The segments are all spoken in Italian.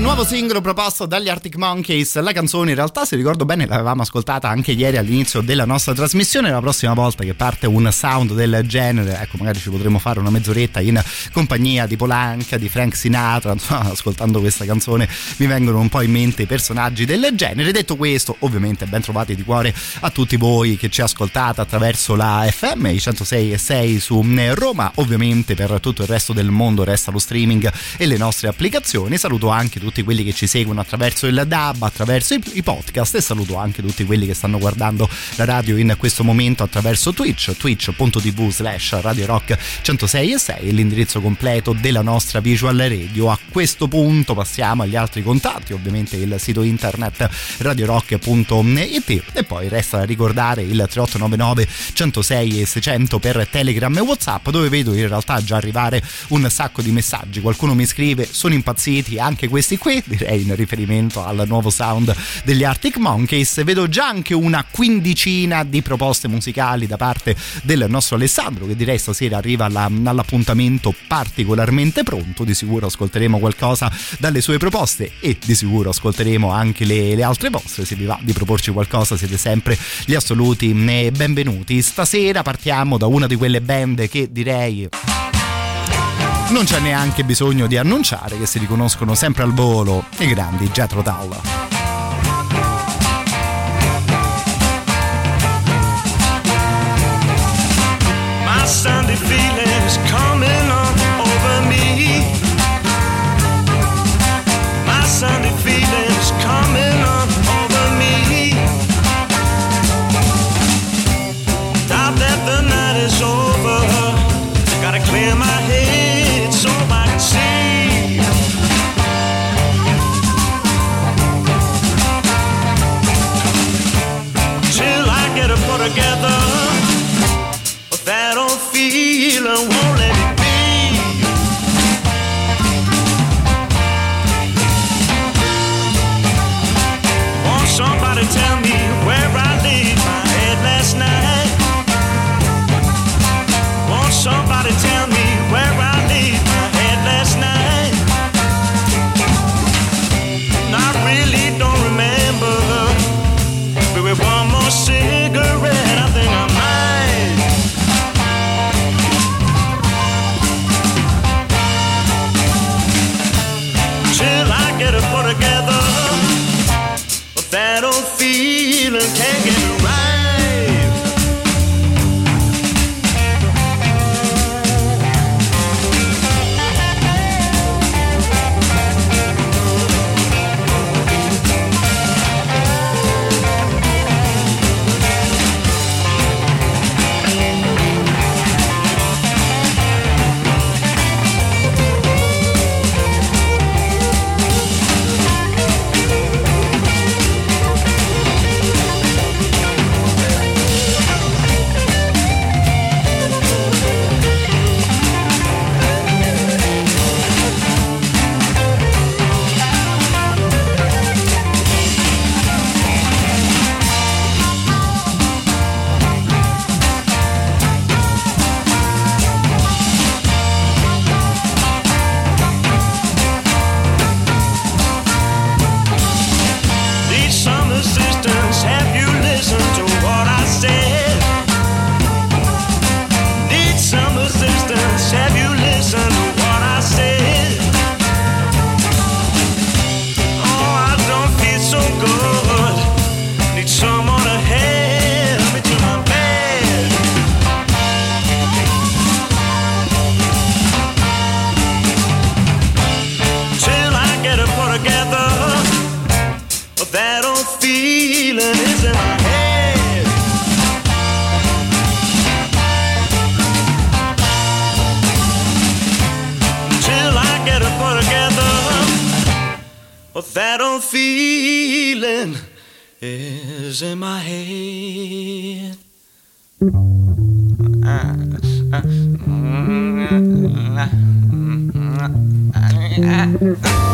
nuovo singolo proposto dagli Arctic Monkeys. La canzone, in realtà, se ricordo bene, l'avevamo ascoltata anche ieri all'inizio della nostra trasmissione. La prossima volta che parte un sound del genere, ecco, magari ci potremo fare una mezz'oretta in compagnia di Polanca, di Frank Sinatra. Ascoltando questa canzone mi vengono un po' in mente i personaggi del genere. Detto questo, ovviamente, ben trovati di cuore a tutti voi che ci ascoltate attraverso la FM, i 106 e 6 su Roma. Ovviamente, per tutto il resto del mondo resta lo streaming e le nostre applicazioni. Saluto anche tutti quelli che ci seguono attraverso il DAB, attraverso i, i podcast e saluto anche tutti quelli che stanno guardando la radio in questo momento attraverso Twitch, twitch.tv slash Radio Rock 106 e 6, l'indirizzo completo della nostra visual radio. A questo punto passiamo agli altri contatti, ovviamente il sito internet radiorock.it e poi resta da ricordare il 3899 106 e 600 per Telegram e Whatsapp dove vedo in realtà già arrivare un sacco di messaggi. Qualcuno mi scrive sono impazziti anche questi qui, direi in riferimento al nuovo sound degli Arctic Monkeys. Vedo già anche una quindicina di proposte musicali da parte del nostro Alessandro, che direi stasera arriva alla, all'appuntamento particolarmente pronto. Di sicuro ascolteremo qualcosa dalle sue proposte e di sicuro ascolteremo anche le, le altre vostre. Se vi va di proporci qualcosa, siete sempre gli assoluti benvenuti. Stasera partiamo da una di quelle band che direi non c'è neanche bisogno di annunciare che si riconoscono sempre al volo i grandi Jethro Tull. Sunday feelings is in my head. Iniziava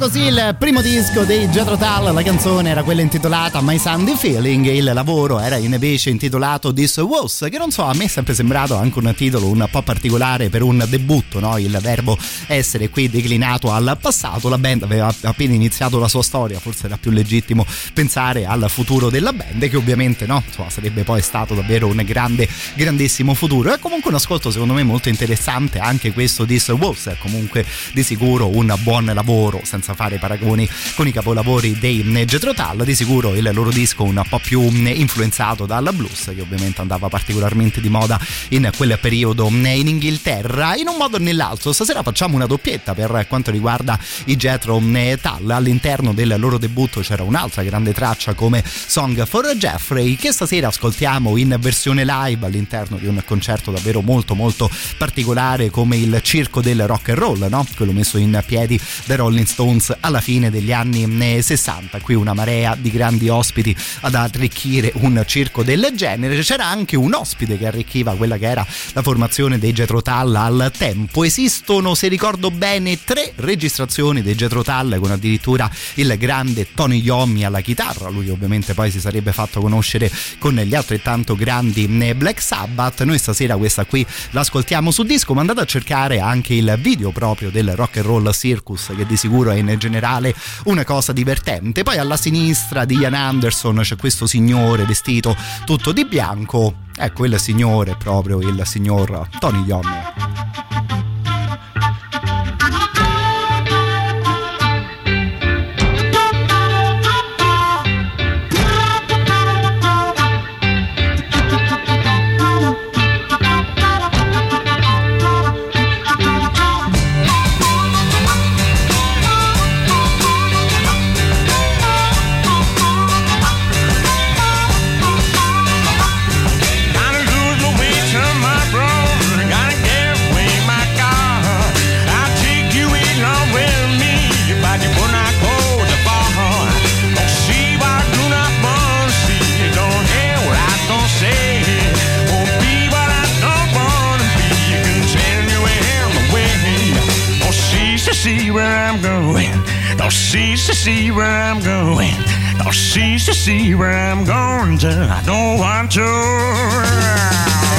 così il primo disco dei Jethro Tull, la canzone era quella intitolata My Sunday Feeling. E il lavoro era invece intitolato This Was, che non so, a me è sempre sembrato anche un titolo un po' particolare per un debutto, no? il verbo essere qui declinato al passato, la band aveva appena iniziato la sua storia, forse era più legittimo pensare al futuro della band che ovviamente no, insomma, sarebbe poi stato davvero un grande, grandissimo futuro. È comunque un ascolto secondo me molto interessante anche questo This Was, è comunque di sicuro un buon lavoro senza fare paragoni con i capolavori dei Jethro Tull di sicuro il loro disco un po' più influenzato dal blues che ovviamente andava particolarmente di moda in quel periodo in Inghilterra. In un modo o nell'altro stasera facciamo una doppietta per quanto riguarda i Jethro Tull all'interno del loro debutto c'era un'altra grande traccia come Song for Jeffrey che stasera ascoltiamo in versione live all'interno di un concerto davvero molto molto particolare come il circo del rock and roll no? quello messo in piedi dai Rolling Stones alla fine degli anni 60. Eh, Qui una marea di grandi ospiti ad arricchire un circo del genere. C'era anche un ospite che arricchiva quella che era la formazione dei Jethro Tull al tempo. Esistono, se ricordo bene, tre registrazioni dei Jethro Tull con addirittura il grande Tony Yomi alla chitarra. Lui ovviamente poi si sarebbe fatto conoscere con gli altrettanto grandi eh, Black Sabbath. Noi stasera questa qui l'ascoltiamo su disco, ma andate a cercare anche il video proprio del Rock and Roll Circus che di sicuro è in generale una cosa divertente. Poi alla sinistra di Ian Anderson c'è questo signore vestito tutto di bianco. Ecco, il signore è proprio il signor Tony Young. Don't see to see where I'm going. Don't to see where I'm going to. I don't want to.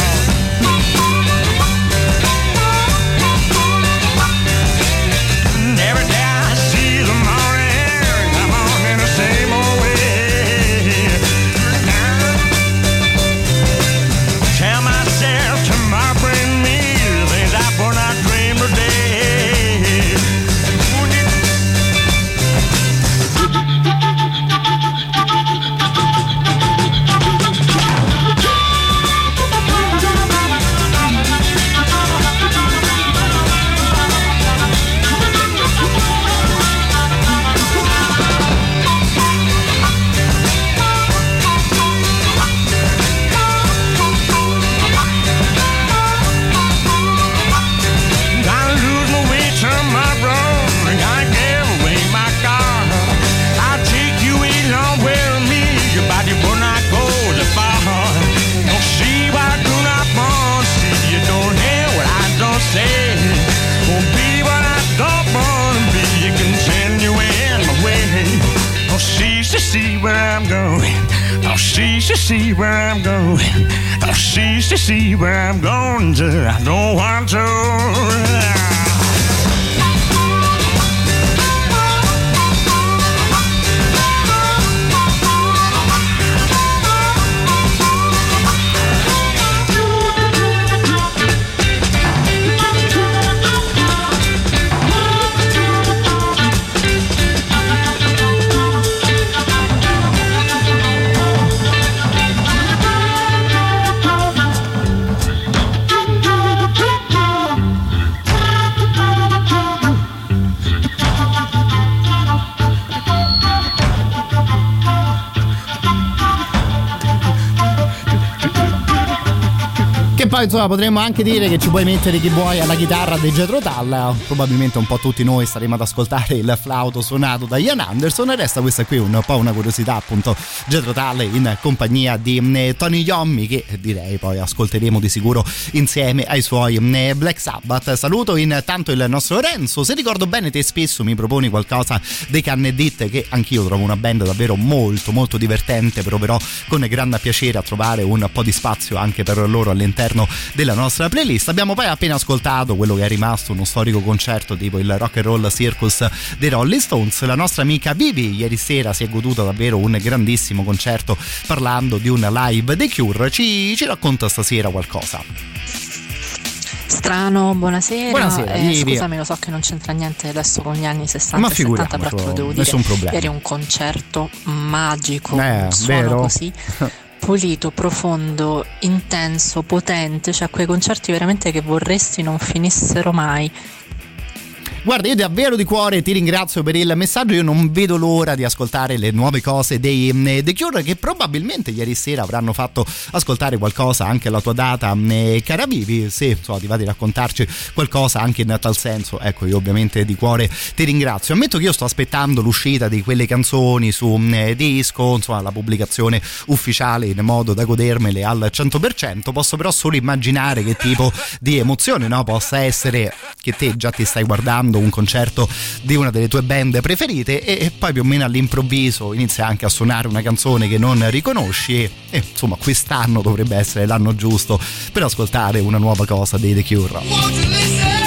Don't to see where I'm going. Oh, don't cease to see where I'm going to. I don't want to. Insomma potremmo anche dire che ci puoi mettere chi vuoi alla chitarra dei Jetro Tull. Probabilmente un po' tutti noi staremo ad ascoltare il flauto suonato da Ian Anderson e resta questa qui un po' una curiosità appunto Jetro Tull in compagnia di mm, Tony Yommi che direi poi ascolteremo di sicuro insieme ai suoi mm, Black Sabbath. Saluto intanto il nostro Renzo. Se ricordo bene te spesso mi proponi qualcosa dei Cannedit che anch'io trovo una band davvero molto molto divertente proverò con grande piacere a trovare un po' di spazio anche per loro all'interno della nostra playlist. Abbiamo poi appena ascoltato quello che è rimasto uno storico concerto tipo il Rock and Roll Circus dei Rolling Stones. La nostra amica Vivi ieri sera si è goduta davvero un grandissimo concerto parlando di un live The Cure. Ci, ci racconta stasera qualcosa. Strano, buonasera. Buonasera, eh, scusami, lo so che non c'entra niente adesso con gli anni 60 Ma e 70, figuriamoci, però te lo devo dire. nessun problema. Ieri un concerto magico, Eh, suono vero? così pulito, profondo, intenso, potente, cioè quei concerti veramente che vorresti non finissero mai. Guarda, io davvero di cuore ti ringrazio per il messaggio. Io non vedo l'ora di ascoltare le nuove cose dei mm, The Cure che probabilmente ieri sera avranno fatto ascoltare qualcosa anche alla tua data, mm, cara Vivi. Se insomma, ti va di raccontarci qualcosa anche in tal senso, ecco, io ovviamente di cuore ti ringrazio. Ammetto che io sto aspettando l'uscita di quelle canzoni su mm, disco, insomma, la pubblicazione ufficiale in modo da godermele al 100%. Posso però solo immaginare che tipo di emozione no, possa essere che te già ti stai guardando un concerto di una delle tue band preferite e, e poi più o meno all'improvviso inizia anche a suonare una canzone che non riconosci e, e, insomma quest'anno dovrebbe essere l'anno giusto per ascoltare una nuova cosa dei The Cure.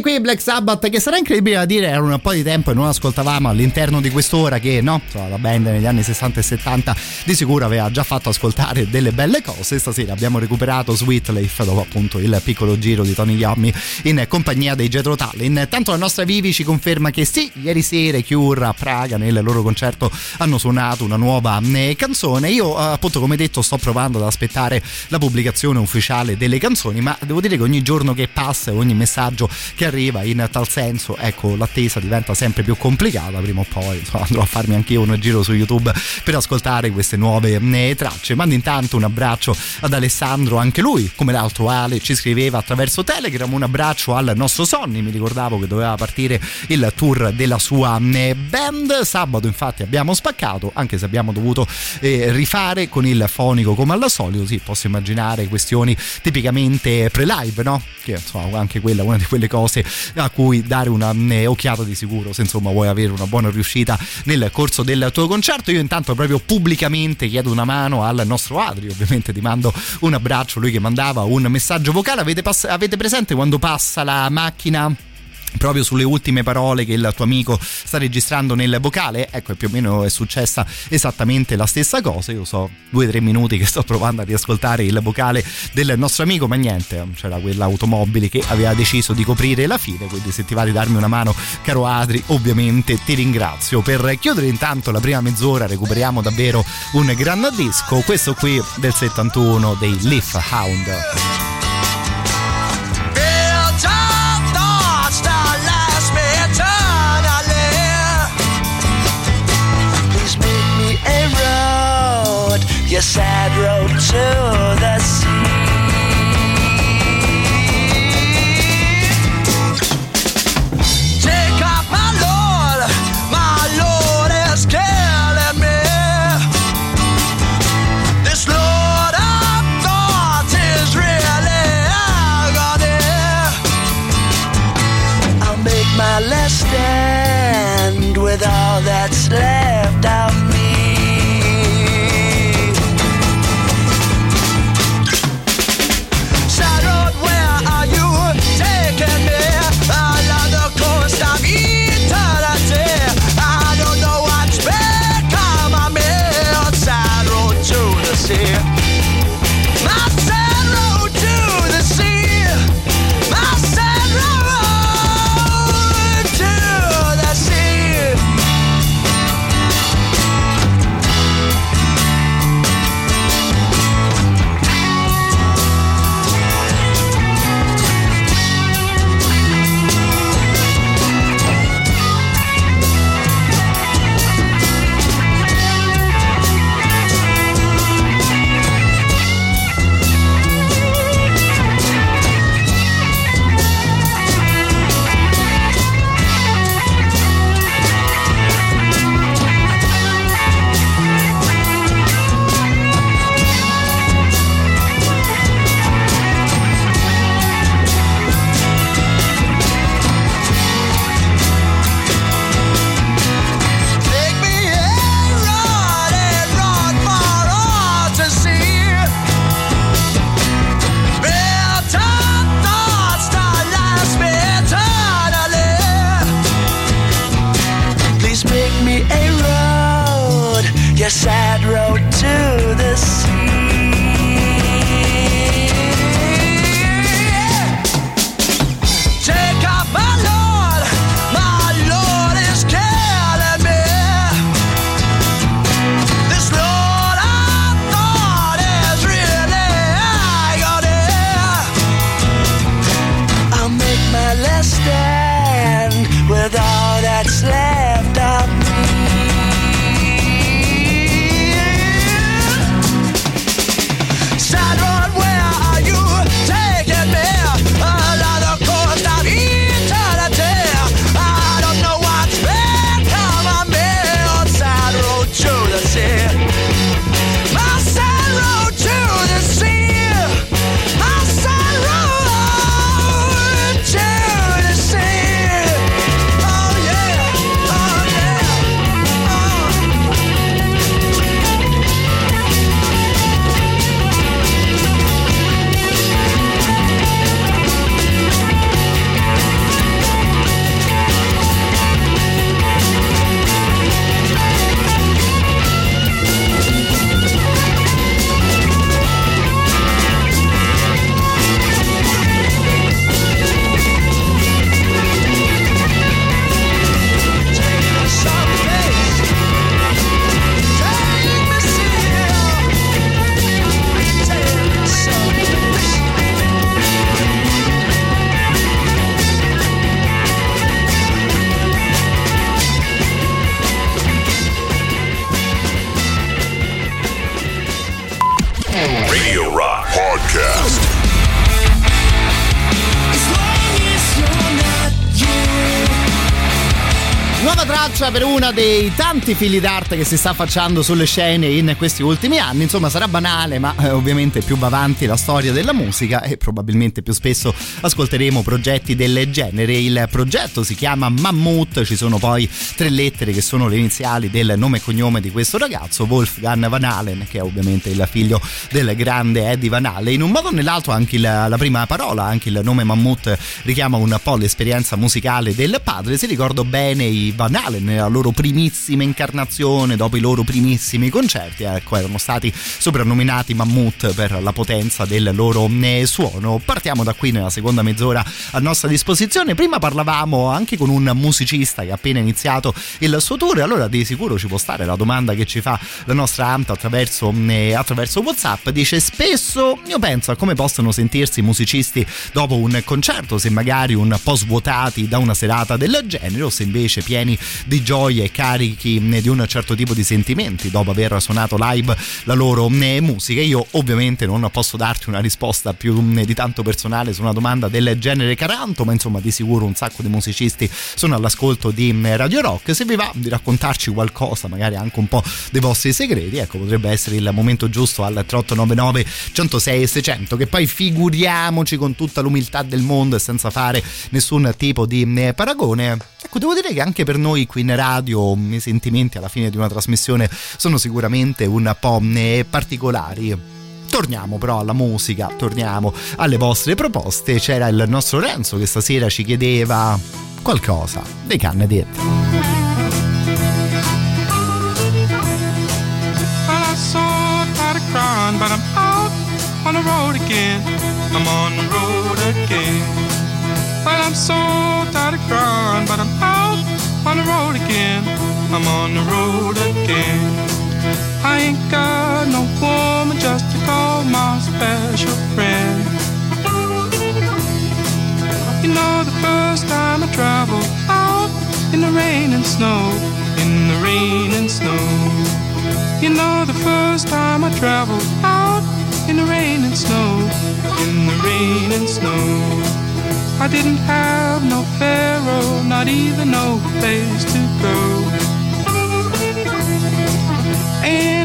Questi qui Black Sabbath che sarà incredibile da dire erano un po' di tempo e non ascoltavamo all'interno di quest'ora che no, la band negli anni 60 e 70 di sicuro aveva già fatto ascoltare delle belle cose. Stasera abbiamo recuperato Sweet Leaf dopo appunto il piccolo giro di Tony Iommi in compagnia dei Jetro Tull. Intanto la nostra Vivi ci conferma che sì, ieri sera Cure a Praga nel loro concerto hanno suonato una nuova eh, canzone. Io eh, appunto come detto sto provando ad aspettare la pubblicazione ufficiale delle canzoni, ma devo dire che ogni giorno che passa ogni messaggio che arriva in tal senso, ecco, l'attesa diventa sempre più complicata. Prima o poi insomma, andrò a farmi anche io un giro su YouTube per ascoltare queste nuove eh, tracce. Mando intanto un abbraccio ad Alessandro, anche lui, come l'altro Ale, ci scriveva attraverso Telegram. Un abbraccio al nostro Sonny. Mi ricordavo che doveva partire il tour della sua eh, band. Sabato, infatti, abbiamo spaccato, anche se abbiamo dovuto eh, rifare con il fonico come al solito. Sì, posso immaginare questioni tipicamente pre-live, no? Che insomma, anche quella una di quelle cose a cui dare una occhiata di sicuro. Se insomma vuoi avere una buona riuscita nel corso del tuo concerto. Io intanto proprio pubblicamente chiedo una mano al nostro Adri, ovviamente ti mando un abbraccio, lui che mandava un messaggio vocale. Avete, pass- avete presente quando passa la macchina? Proprio sulle ultime parole che il tuo amico sta registrando nel vocale. Ecco più o meno è successa esattamente la stessa cosa. Io so due o tre minuti che sto provando a riascoltare il vocale del nostro amico ma niente c'era quell'automobile che aveva deciso di coprire la fine quindi se ti va di darmi una mano caro Adri ovviamente ti ringrazio. Per chiudere intanto la prima mezz'ora recuperiamo davvero un gran disco questo qui del 71 dei Leaf Hound your sad road to the sea. Traccia per una dei tanti figli d'arte che si sta facendo sulle scene in questi ultimi anni. Insomma, sarà banale, ma eh, ovviamente più va avanti la storia della musica e probabilmente più spesso ascolteremo progetti del genere. Il progetto si chiama Mammut, ci sono poi tre lettere che sono le iniziali del nome e cognome di questo ragazzo, Wolfgang Van Halen, che è ovviamente il figlio del grande Eddie Van Halen. In un modo o nell'altro anche il, la prima parola, anche il nome Mammut richiama un po' l'esperienza musicale del padre. Si ricordo bene i Van Halen nella loro primissima incarnazione, dopo i loro primissimi concerti, ecco, erano stati soprannominati Mammut per la potenza del loro eh, suono. Partiamo da qui nella seconda mezz'ora a nostra disposizione. Prima parlavamo anche con un musicista che ha appena iniziato il suo tour, allora di sicuro ci può stare la domanda che ci fa la nostra Anta attraverso, eh, attraverso WhatsApp. Dice spesso io penso a come possono sentirsi i musicisti dopo un concerto, se magari un po' svuotati da una serata del genere o se invece pieni di gioia e carichi di un certo tipo di sentimenti dopo aver suonato live la loro musica. Io ovviamente non posso darti una risposta più di tanto personale su una domanda del genere caranto, ma insomma di sicuro un sacco di musicisti sono all'ascolto di Radio Rock. Se vi va di raccontarci qualcosa, magari anche un po' dei vostri segreti, ecco potrebbe essere il momento giusto al 3899 106 600 che poi figuriamoci con tutta l'umiltà del mondo e senza fare nessun tipo di paragone. Ecco, devo dire che anche per noi qui in radio i sentimenti alla fine di una trasmissione sono sicuramente un po' particolari. Torniamo però alla musica, torniamo alle vostre proposte. C'era il nostro Renzo che stasera ci chiedeva qualcosa dei canne dette. But I'm out on the road again. I'm on the road again. Well, I'm on the road again. I ain't got no woman just to call my special friend. You know, the first time I traveled out in the rain and snow, in the rain and snow. You know, the first time I traveled out in the rain and snow, in the rain and snow. I didn't have no pharaoh, not even no place to go.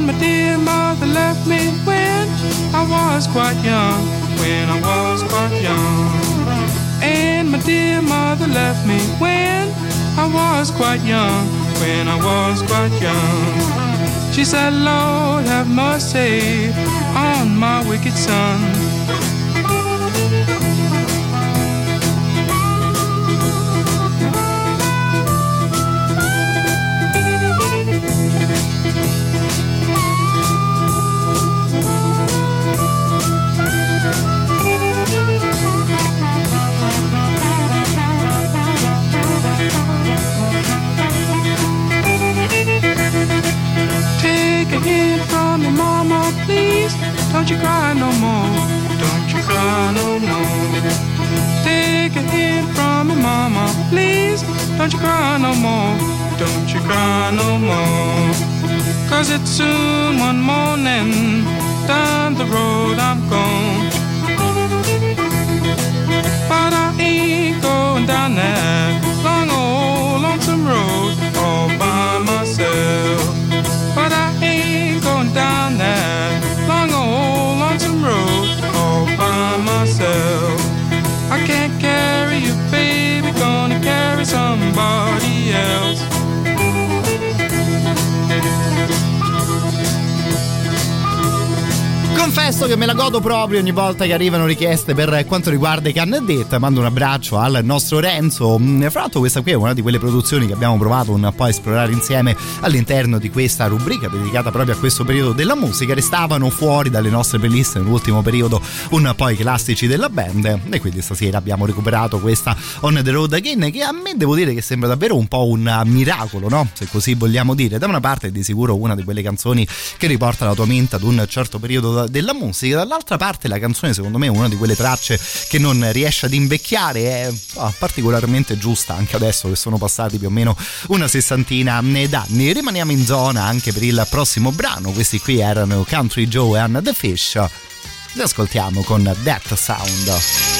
My dear mother left me when I was quite young, when I was quite young. And my dear mother left me when I was quite young, when I was quite young. She said, Lord, have mercy on my wicked son. Please. Don't you cry no more. Don't you cry no more. Take a hint from me, mama, please. Don't you cry no more. Don't you cry no more. Cause it's soon one morning. Down the road I'm gone. But I ain't going down that Confesso che me la godo proprio ogni volta che arrivano richieste per quanto riguarda i Cannedetta. Mando un abbraccio al nostro Renzo. Mm, Fra l'altro, questa qui è una di quelle produzioni che abbiamo provato un po' a esplorare insieme all'interno di questa rubrica dedicata proprio a questo periodo della musica. Restavano fuori dalle nostre playlist nell'ultimo periodo un po' i classici della band. E quindi stasera abbiamo recuperato questa On the Road Again, che a me devo dire che sembra davvero un po' un miracolo, no? Se così vogliamo dire. Da una parte è di sicuro una di quelle canzoni che riporta la tua mente ad un certo periodo della musica, dall'altra parte la canzone secondo me è una di quelle tracce che non riesce ad invecchiare, è ah, particolarmente giusta anche adesso che sono passati più o meno una sessantina d'anni. Rimaniamo in zona anche per il prossimo brano, questi qui erano Country Joe and The Fish, li ascoltiamo con That Sound.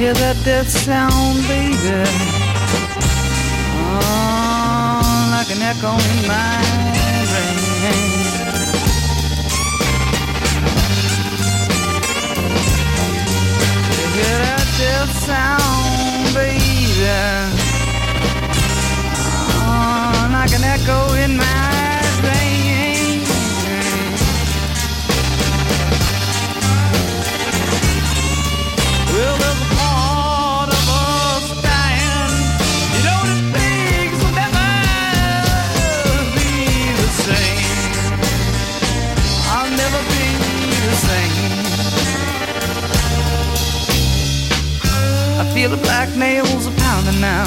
Hear that death sound, baby. Oh, like an echo in my brain. Hear that death sound, baby. Oh, like an echo in my feel the black nails are pounding now.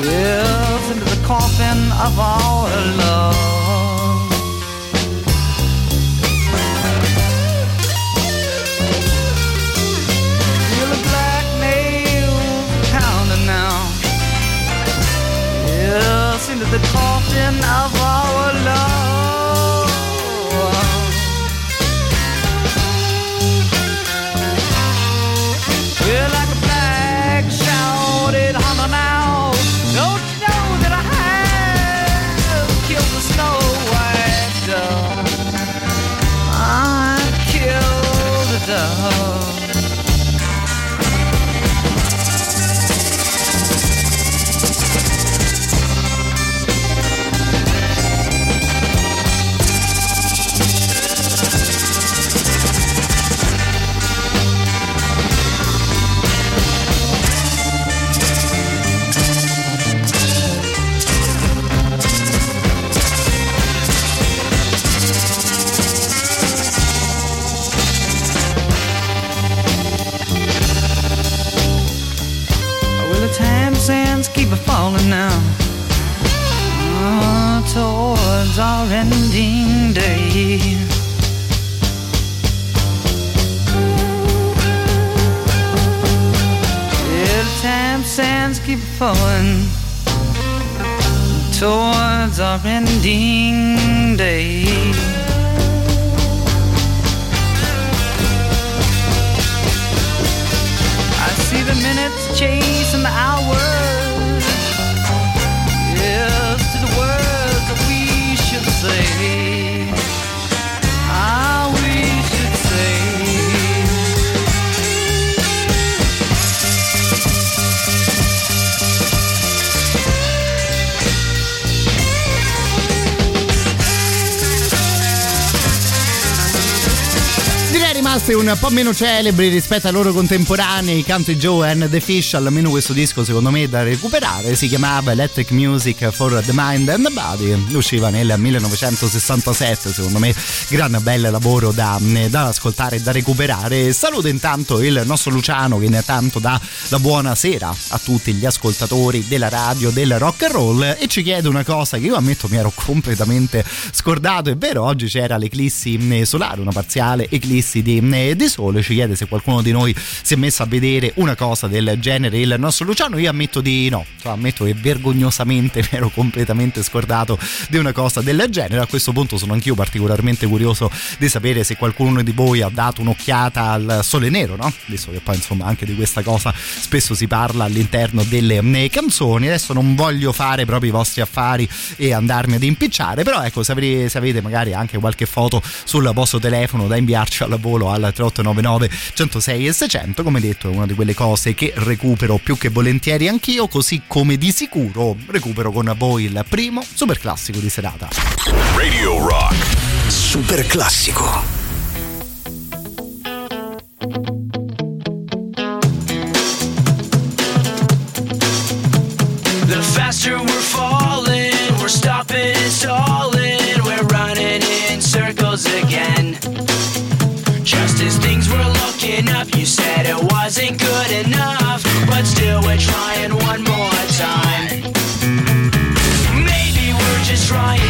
Yes, into the coffin of our love. Into the coffin of falling towards our ending day. I see the minutes chasing the hours. Rimasti un po' meno celebri rispetto ai loro contemporanei, Country Joe and the Fish, almeno questo disco secondo me è da recuperare, si chiamava Electric Music for the Mind and the Body, usciva nel 1967, secondo me gran bel lavoro da, da ascoltare e da recuperare. Saluto intanto il nostro Luciano che intanto dà la buonasera a tutti gli ascoltatori della radio del rock and roll. E ci chiede una cosa che io ammetto mi ero completamente scordato, è vero oggi c'era l'eclissi eh, solare, una parziale eclissi di, eh, di sole, ci chiede se qualcuno di noi si è messo a vedere una cosa del genere. Il nostro Luciano, io ammetto di no, cioè, ammetto che vergognosamente mi ero completamente scordato di una cosa del genere, a questo punto sono anch'io particolarmente curioso di sapere se qualcuno di voi ha dato un'occhiata al sole nero, no? Visto che poi insomma anche di questa cosa spesso si parla all'interno delle eh, canzoni, adesso non voglio fare proprio i vostri affari e andarmi ad impicciare, però ecco se avete magari anche qualche foto sul vostro telefono da inviarci al volo al 3899 106 e 600, come detto è una di quelle cose che recupero più che volentieri anch'io, così come di sicuro recupero con voi il primo super classico di serata. Radio Rock. Super classico. Wasn't good enough, but still we're trying one more time. Maybe we're just trying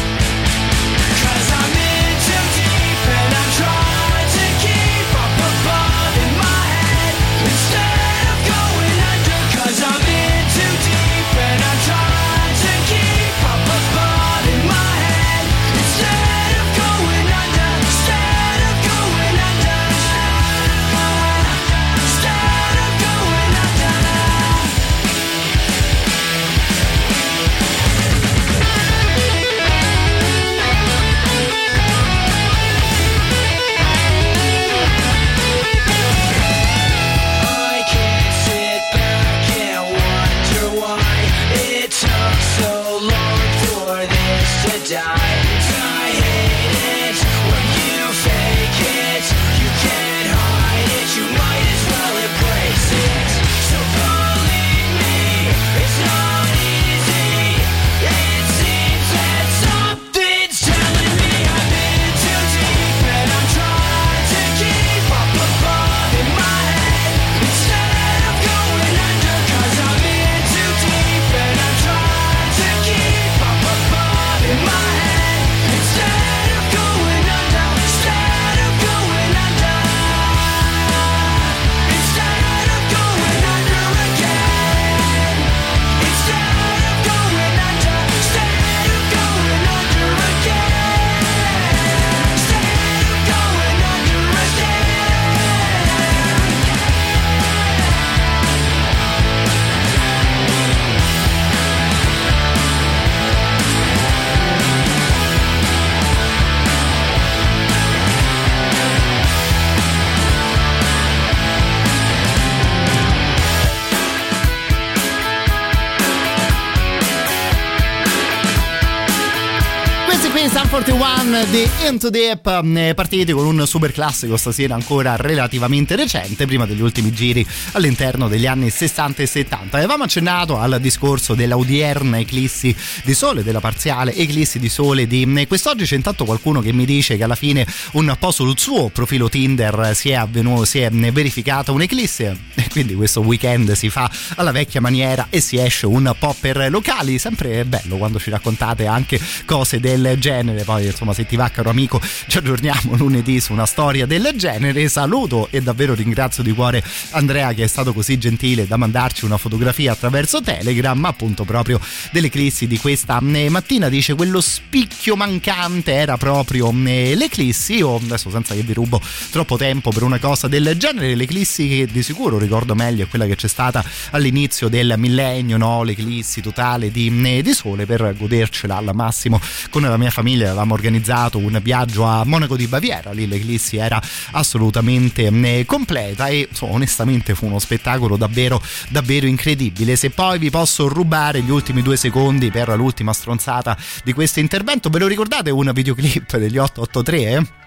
41 di Into Deep eh, partiti con un super classico stasera ancora relativamente recente prima degli ultimi giri all'interno degli anni 60 e 70 avevamo accennato al discorso della odierna eclissi di sole della parziale eclissi di sole di eh, quest'oggi c'è intanto qualcuno che mi dice che alla fine un po' sul suo profilo Tinder si è, avvenuto, si è eh, verificata un'eclissi e quindi questo weekend si fa alla vecchia maniera e si esce un po' per locali. Sempre bello quando ci raccontate anche cose del genere poi insomma se ti va caro amico ci aggiorniamo lunedì su una storia del genere. Saluto e davvero ringrazio di cuore Andrea che è stato così gentile da mandarci una fotografia attraverso Telegram appunto proprio dell'eclissi di questa eh, mattina. Dice quello spicchio mancante era proprio eh, l'eclissi. Io adesso senza che vi rubo troppo tempo per una cosa del genere l'eclissi che di sicuro ricordo meglio è quella che c'è stata all'inizio del millennio no? l'eclissi totale di, eh, di sole per godercela al massimo con la mia famiglia avevamo organizzato un viaggio a Monaco di Baviera, lì l'eclissi era assolutamente eh, completa e insomma, onestamente fu uno spettacolo davvero davvero incredibile. Se poi vi posso rubare gli ultimi due secondi per l'ultima stronzata di questo intervento, ve lo ricordate un videoclip degli 883? Eh?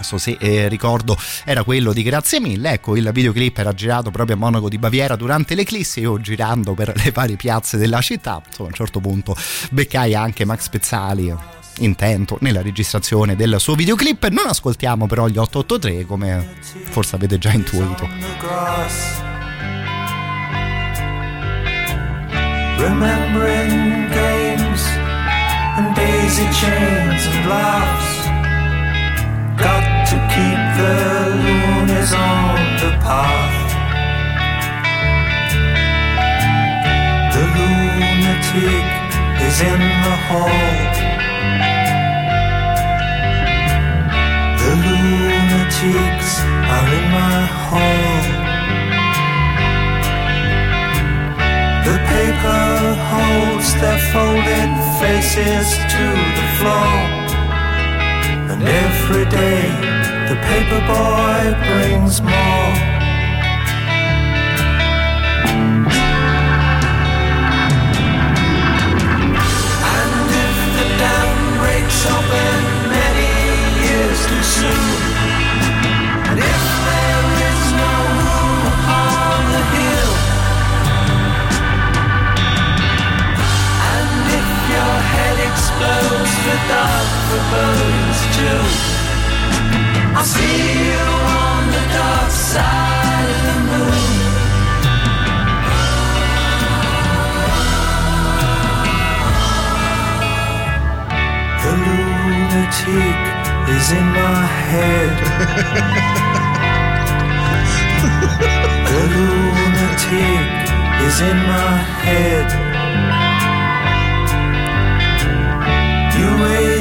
adesso se eh, ricordo era quello di Grazie mille ecco il videoclip era girato proprio a Monaco di Baviera durante l'eclissi io girando per le varie piazze della città insomma a un certo punto beccai anche Max Pezzali intento nella registrazione del suo videoclip non ascoltiamo però gli 883 come forse avete già intuito Remembering games and daisy chains and laughs. Got to keep the loonies on the path. The lunatic is in the hall. Lunatics are in my hall. The paper holds their folded faces to the floor. And every day the paper boy brings more. And if the dam breaks open many years too soon, too. I'll see you on the dark side of the moon. The lunatic is in my head. the lunatic is in my head.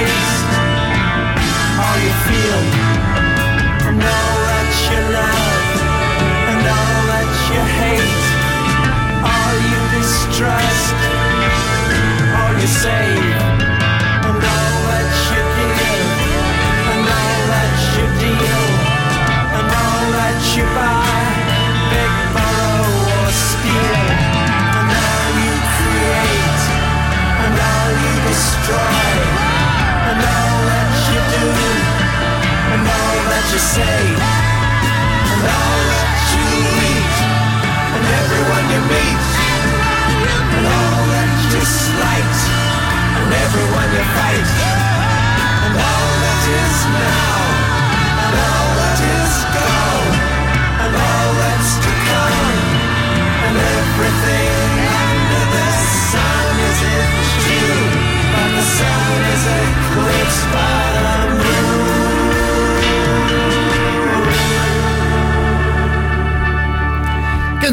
You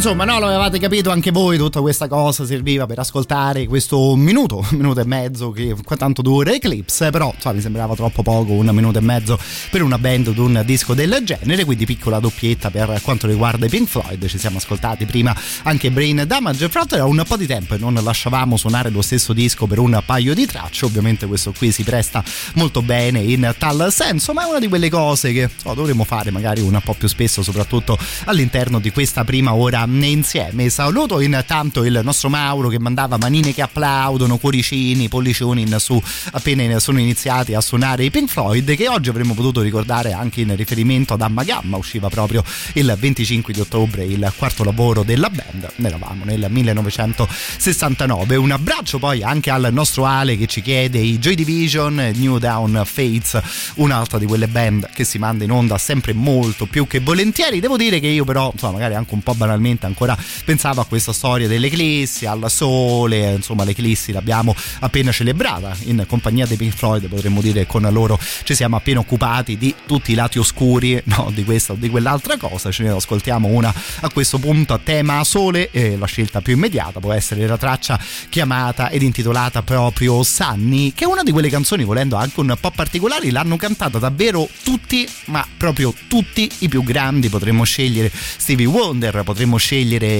insomma, no, lo avevate capito anche voi, tutta questa cosa serviva per ascoltare questo minuto, minuto e mezzo che tanto dura Eclipse, però insomma, mi sembrava troppo poco, un minuto e mezzo per una band di un disco del genere, quindi piccola doppietta per quanto riguarda i Pink Floyd, ci siamo ascoltati prima anche Brain Damage, fra l'altro era un po' di tempo e non lasciavamo suonare lo stesso disco per un paio di tracce, ovviamente questo qui si presta molto bene in tal senso, ma è una di quelle cose che so, dovremmo fare magari un po' più spesso, soprattutto all'interno di questa prima ora insieme. Saluto intanto il nostro Mauro che mandava manine che applaudono, cuoricini, pollicioni in su appena sono iniziati a suonare i Pink Floyd che oggi avremmo potuto ricordare anche in riferimento ad Amma Gamma, usciva proprio il 25 di ottobre il quarto lavoro della band, ne eravamo nel 1969. Un abbraccio poi anche al nostro Ale che ci chiede i Joy Division, New Down Fates, un'altra di quelle band che si manda in onda sempre molto più che volentieri. Devo dire che io però, insomma, magari anche un po' banalmente probabilmente ancora pensava a questa storia dell'eclissi, al sole, insomma l'eclissi l'abbiamo appena celebrata in compagnia dei Pink Floyd, potremmo dire con loro ci siamo appena occupati di tutti i lati oscuri no, di questa o di quell'altra cosa, ce ne ascoltiamo una a questo punto a tema sole e la scelta più immediata può essere la traccia chiamata ed intitolata proprio Sunny, che è una di quelle canzoni volendo anche un po' particolari, l'hanno cantata davvero tutti, ma proprio tutti i più grandi, potremmo scegliere Stevie Wonder, potremmo scegliere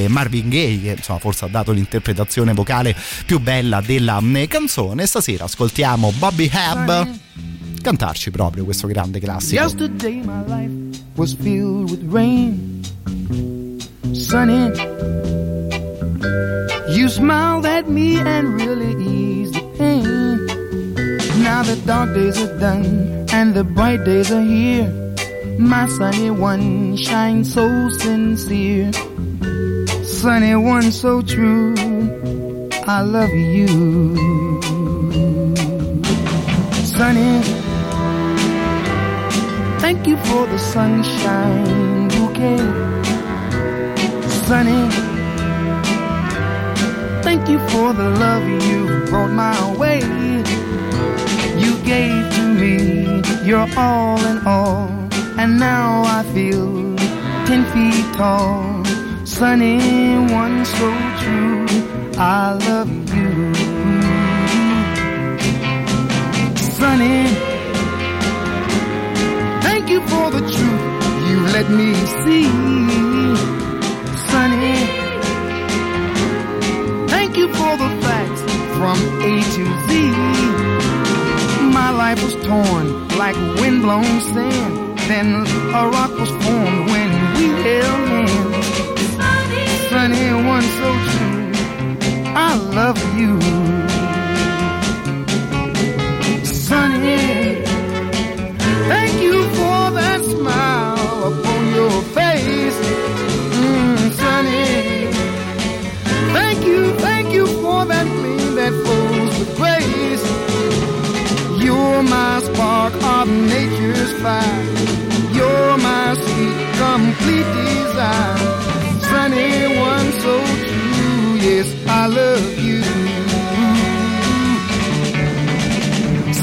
Marvin Gaye, insomma forse ha dato l'interpretazione vocale più bella della mm, canzone. Stasera ascoltiamo Bobby Hebb cantarci proprio questo grande classico. Yesterday my life was filled with rain, sunny. You smiled at me and really eased the pain. Now the dark days are done and the bright days are here. My sunny one shines so sincere, sunny one so true. I love you, sunny. Thank you for the sunshine bouquet. Sunny. Thank you for the love you brought my way. You gave to me your all in all. And now I feel ten feet tall. Sunny one so true. I love you. Sunny. Thank you for the truth you let me see. Sunny. Thank you for the facts from A to Z. My life was torn like windblown sand. Then a rock was formed when we held hands. Sunny one so true. I love you. Sunny. Thank you for that smile upon your face. Mm, sunny. Thank you, thank you for that gleam that flows with grace. You're my spark of nature's fire. Complete desire. Sunny one so true, yes, I love you.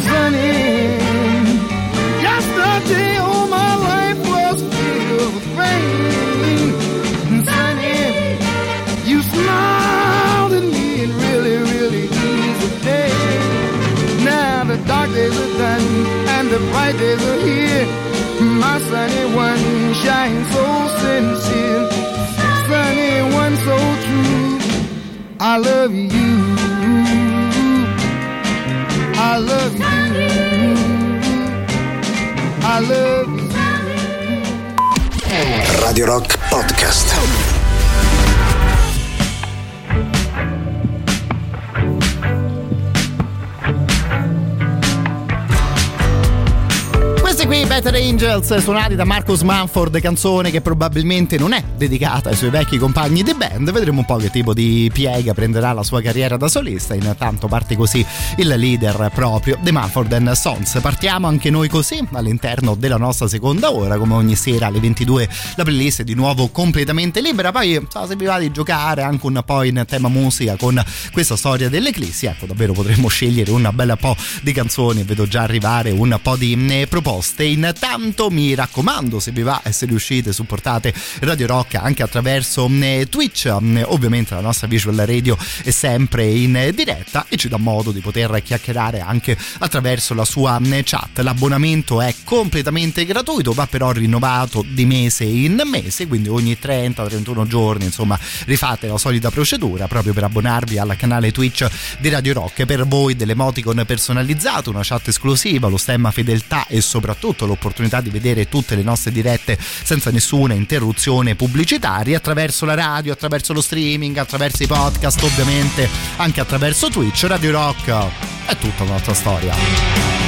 Sunny. Yesterday, all oh my life was filled with rain. And sunny, you smiled at me and really, really eased the day. Now the dark days are done and the bright days are here. My sunny one shines so sincere. Sunny one so true. I love you. I love you. I love you. Radio Rock Podcast. Questi qui, Better Angels, suonati da Marcus Manford, canzone che probabilmente non è dedicata ai suoi vecchi compagni di band. Vedremo un po' che tipo di piega prenderà la sua carriera da solista. Intanto parte così il leader proprio dei Manford and Sons. Partiamo anche noi così all'interno della nostra seconda ora, come ogni sera alle 22 la playlist è di nuovo completamente libera. Poi so, se vi va di giocare anche un po' in tema musica con questa storia dell'eclissi, ecco davvero potremmo scegliere un bel po' di canzoni vedo già arrivare un po' di eh, proposte. Intanto mi raccomando, se vi va e se riuscite, supportate Radio Rock anche attraverso eh, Twitch. Mm, Ovviamente la nostra visual radio è sempre in eh, diretta e ci dà modo di poter chiacchierare anche attraverso la sua mm, chat. L'abbonamento è completamente gratuito, va però rinnovato di mese in mese, quindi ogni 30-31 giorni, insomma, rifate la solita procedura proprio per abbonarvi al canale Twitch di Radio Rock. Per voi dell'emoticon personalizzato, una chat esclusiva, lo stemma fedeltà e soprattutto l'opportunità di vedere tutte le nostre dirette senza nessuna interruzione pubblicitaria attraverso la radio, attraverso lo streaming, attraverso i podcast, ovviamente anche attraverso Twitch. Radio Rock è tutta un'altra storia.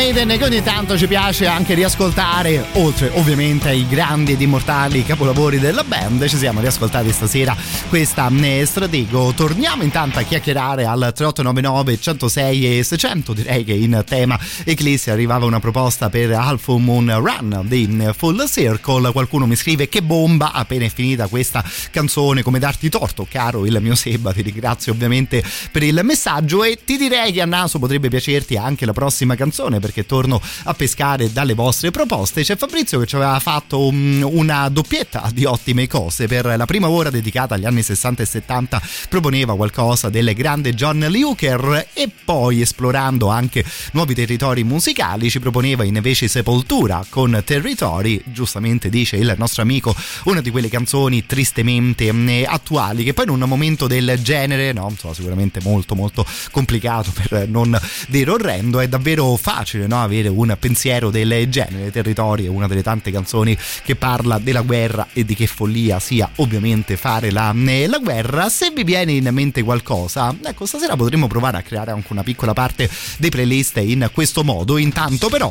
Maiden che ogni tanto ci piace anche riascoltare, oltre ovviamente ai grandi ed immortali capolavori della band, ci siamo riascoltati stasera questa Stratego. Torniamo intanto a chiacchierare al 3899 106 e 600, direi che in tema Eclipse arrivava una proposta per Alpha Moon Run di Full Circle, qualcuno mi scrive che bomba, appena è finita questa canzone, come darti torto, caro il mio Seba, ti ringrazio ovviamente per il messaggio e ti direi che a naso potrebbe piacerti anche la prossima canzone perché torno a pescare dalle vostre proposte. C'è Fabrizio che ci aveva fatto um, una doppietta di ottime cose per la prima ora dedicata agli anni 60 e 70 proponeva qualcosa del grande John Luker e poi esplorando anche nuovi territori musicali ci proponeva invece Sepoltura con Territori, giustamente dice il nostro amico, una di quelle canzoni tristemente eh, attuali che poi in un momento del genere, no, insomma sicuramente molto molto complicato per non dire orrendo, è davvero facile no, avere un pensiero del genere, Territori è una delle tante canzoni che parla della guerra e di che follia sia ovviamente fare la, eh, la guerra, se vi viene in mente qualcosa, ecco stasera potremmo provare a creare anche una piccola parte dei playlist in questo modo, intanto però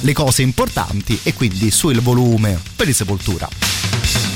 le cose importanti e quindi sul volume per il Sepoltura.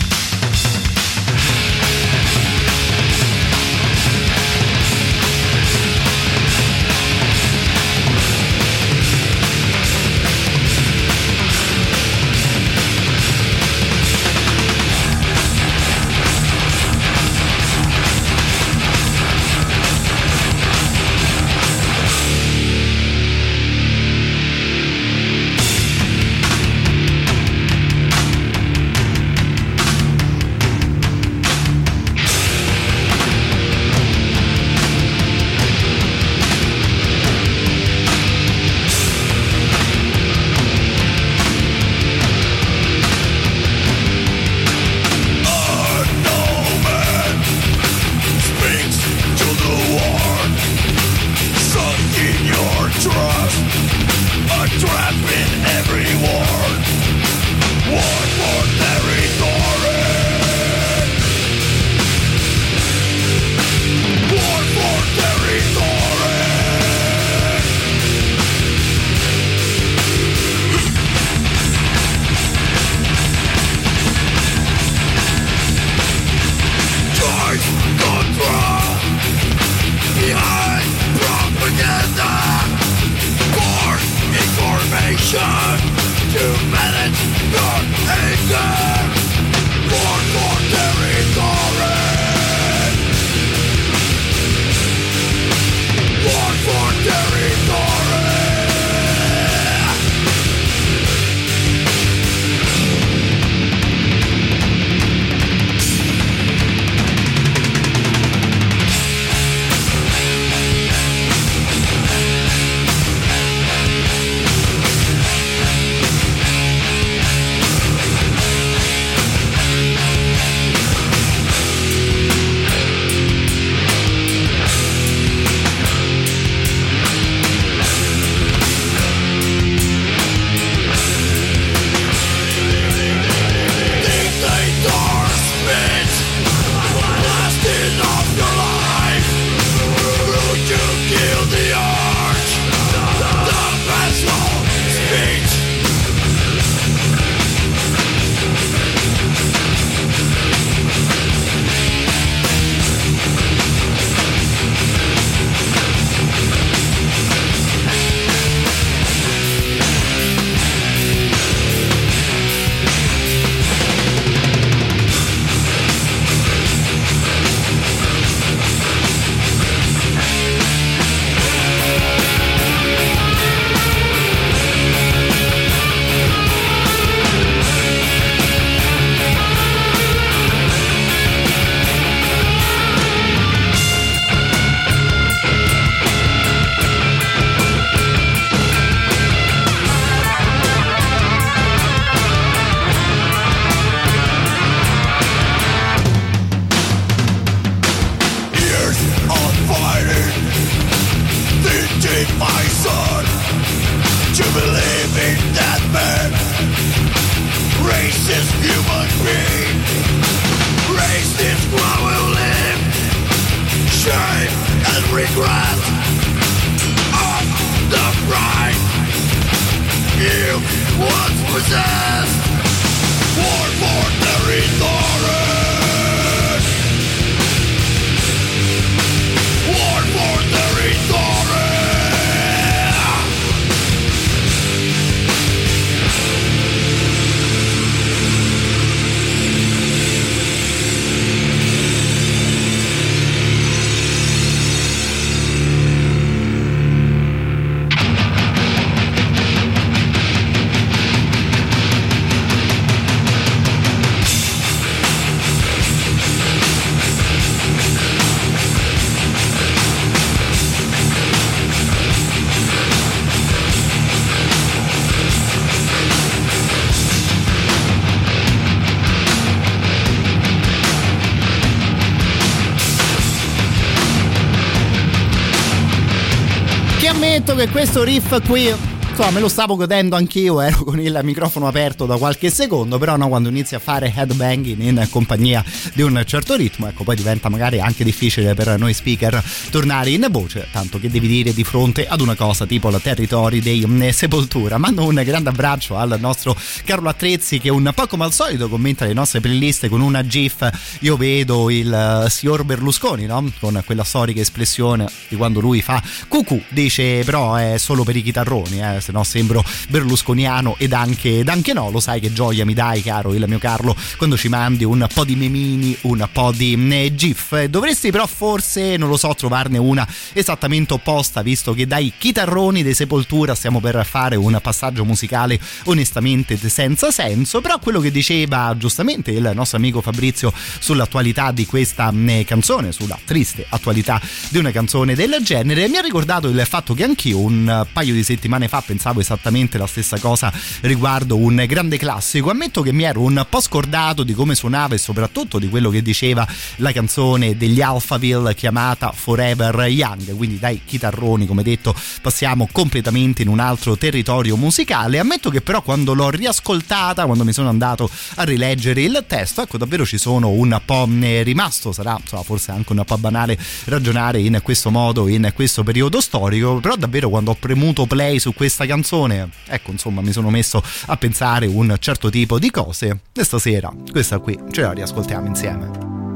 Che questo riff qui insomma me lo stavo godendo anch'io, ero con il microfono aperto da qualche secondo, però no, quando inizi a fare headbanging in compagnia di un certo ritmo, ecco, poi diventa magari anche difficile per noi speaker tornare in voce, tanto che devi dire di fronte ad una cosa tipo la territori dei mm, Sepoltura. Mando un grande abbraccio al nostro Carlo Attrezzi che un po' come al solito commenta le nostre playlist con una gif, io vedo il eh, signor Berlusconi, no? Con quella storica espressione di quando lui fa cucù, dice però è solo per i chitarroni, eh, se no sembro berlusconiano ed anche, ed anche no, lo sai che gioia mi dai caro il mio Carlo quando ci mandi un po' di memini, un po' di eh, gif. Dovresti però forse, non lo so, trovarne una esattamente opposta, visto che dai chitarroni dei Sepoltura stiamo per fare un passaggio musicale onestamente senza senso, però quello che diceva giustamente il nostro amico Fabrizio sull'attualità di questa eh, canzone, sulla triste attualità di una canzone del genere, mi ha ricordato il fatto che anch'io un paio di settimane fa pensavo esattamente la stessa cosa riguardo un grande classico. Ammetto che mi ero un po' scordato di come suonava e soprattutto di quello che diceva la canzone degli Alphaville chiamata Forever Young. Quindi dai chitarroni, come detto, passiamo completamente in un altro territorio musicale. Ammetto che però quando l'ho riascoltata, quando mi sono andato a rileggere il testo, ecco davvero ci sono un po' rimasto, sarà insomma, forse anche un po' banale ragionare in questo modo, in questo periodo storico, però davvero quando ho premuto play su questa canzone, ecco insomma mi sono messo a pensare un certo tipo di cose e stasera questa qui ce la riascoltiamo insieme.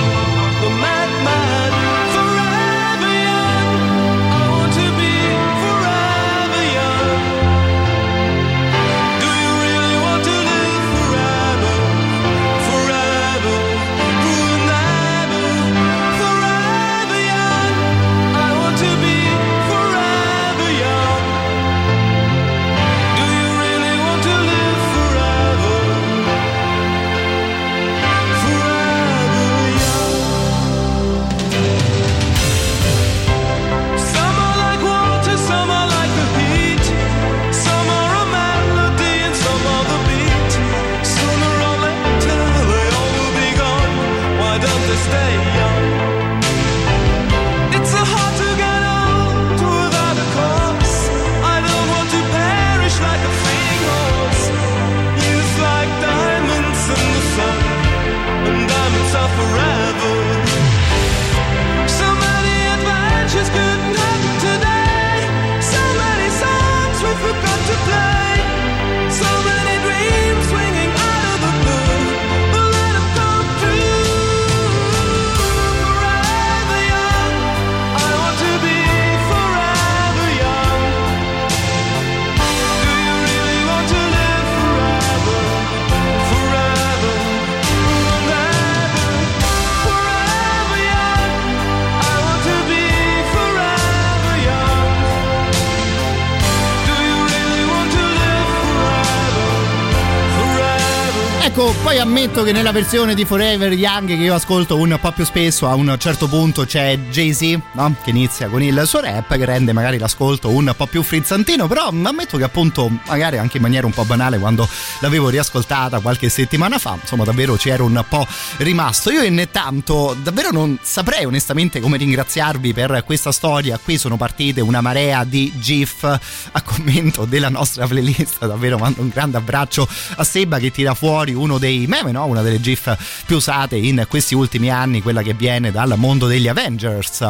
Ecco, poi ammetto che nella versione di Forever Young che io ascolto un po' più spesso, a un certo punto c'è Jay-Z, no? Che inizia con il suo rap, che rende magari l'ascolto un po' più frizzantino, però ammetto che appunto, magari anche in maniera un po' banale, quando l'avevo riascoltata qualche settimana fa, insomma davvero ci ero un po' rimasto. Io intanto davvero non saprei onestamente come ringraziarvi per questa storia. Qui sono partite una marea di GIF a commento della nostra playlist. Davvero mando un grande abbraccio a Seba che tira fuori uno dei meme, no? una delle GIF più usate in questi ultimi anni, quella che viene dal mondo degli Avengers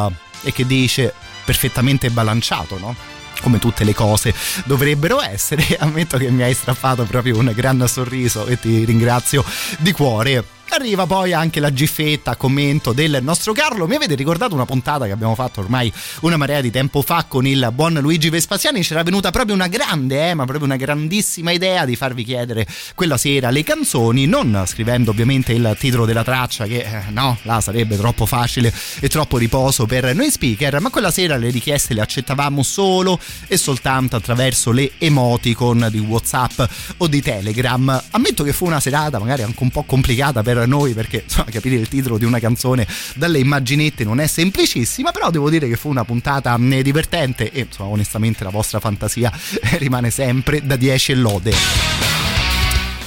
e che dice perfettamente bilanciato, no? come tutte le cose dovrebbero essere. Ammetto che mi hai strappato proprio un gran sorriso e ti ringrazio di cuore. Arriva poi anche la giffetta a commento del nostro Carlo. Mi avete ricordato una puntata che abbiamo fatto ormai una marea di tempo fa con il buon Luigi Vespasiani? C'era venuta proprio una grande, eh, ma proprio una grandissima idea di farvi chiedere quella sera le canzoni, non scrivendo ovviamente il titolo della traccia, che eh, no, là sarebbe troppo facile e troppo riposo per noi speaker, ma quella sera le richieste le accettavamo solo e soltanto attraverso le emoticon di WhatsApp o di Telegram. Ammetto che fu una serata magari anche un po' complicata per noi perché insomma, capire il titolo di una canzone dalle immaginette non è semplicissima, però devo dire che fu una puntata mh, divertente e insomma onestamente la vostra fantasia rimane sempre da 10 e lode.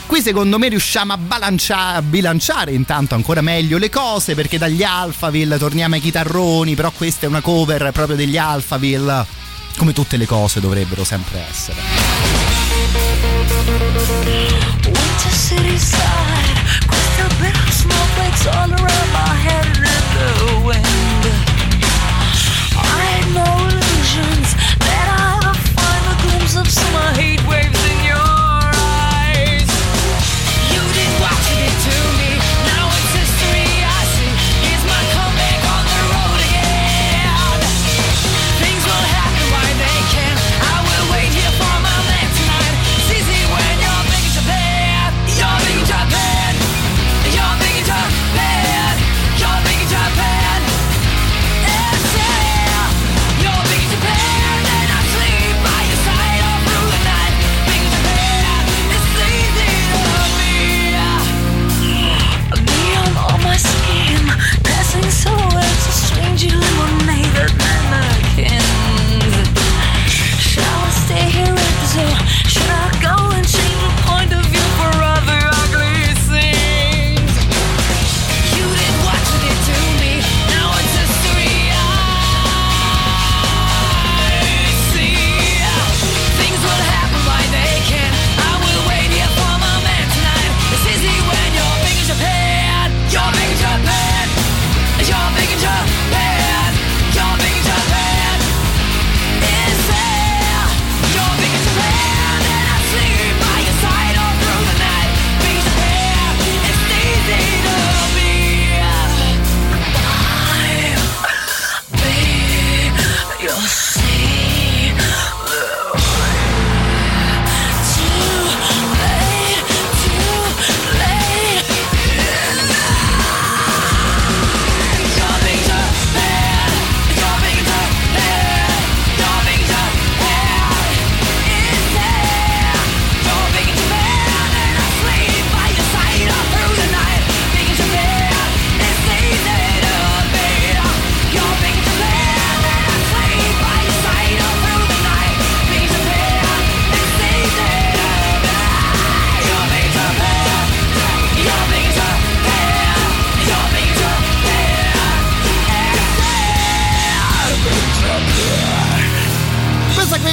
Qui secondo me riusciamo a, bilanciare intanto ancora meglio le cose perché dagli Alphaville torniamo ai chitarroni, però questa è una cover proprio degli Alphaville, come tutte le cose dovrebbero sempre essere. Winter city crystal bitter snowflakes all around my head and in the wind.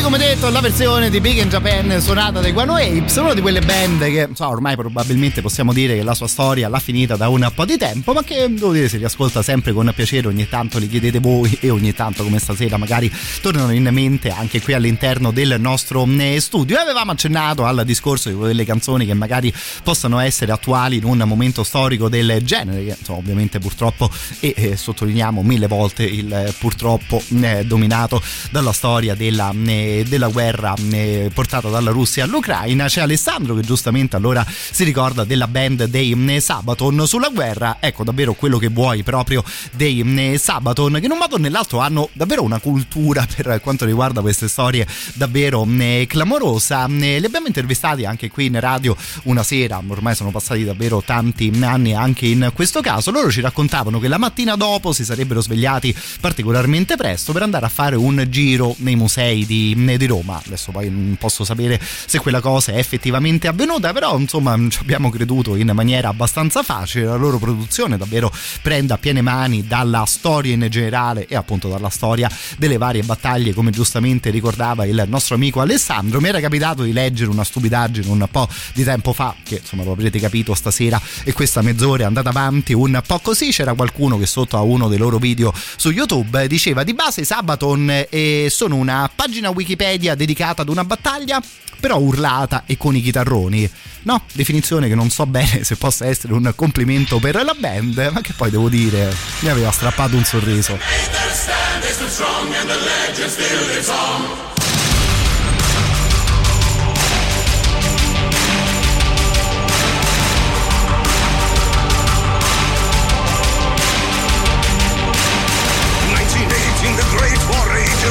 Come detto, la versione di Big in Japan suonata dai Guano Apes, una di quelle band che so, ormai probabilmente possiamo dire che la sua storia l'ha finita da un po' di tempo, ma che devo dire si riascolta sempre con piacere, ogni tanto li chiedete voi e ogni tanto come stasera magari tornano in mente anche qui all'interno del nostro eh, studio. E avevamo accennato al discorso di quelle canzoni che magari possano essere attuali in un momento storico del genere, che insomma, ovviamente purtroppo e eh, sottolineiamo mille volte il eh, purtroppo eh, dominato dalla storia della eh, della guerra eh, portata dalla Russia all'Ucraina. C'è Alessandro che giustamente allora si ricorda della band dei eh, Sabaton sulla guerra. Ecco davvero quello che vuoi proprio dei eh, Sabaton, che in un modo o nell'altro hanno davvero una cultura per quanto riguarda queste storie davvero eh, clamorosa. Li abbiamo intervistati anche qui in radio una sera, ormai sono passati davvero tanti anni anche in questo caso. Loro ci raccontavano che la mattina dopo si sarebbero svegliati particolarmente presto per andare a fare un giro nei musei di, di Roma. Adesso poi non posso sapere se quella cosa è effettivamente avvenuta, però insomma ci abbiamo creduto in maniera abbastanza facile. La loro produzione davvero prende a piene mani dalla storia in generale e appunto dalla storia delle varie battaglie, come giustamente ricordava il nostro amico Alessandro. Mi era capitato di leggere una stupidaggine un po' di tempo fa, che insomma lo avrete capito stasera, e questa mezz'ora è andata avanti un po' così. C'era qualcuno che sotto a uno dei loro video su YouTube diceva di base Sabaton eh, sono una pagina Wikipedia dedicata ad una battaglia, però urlata e con i chitarroni. No, definizione che non so bene se possa essere un complimento per la band, ma che poi devo dire mi aveva strappato un sorriso.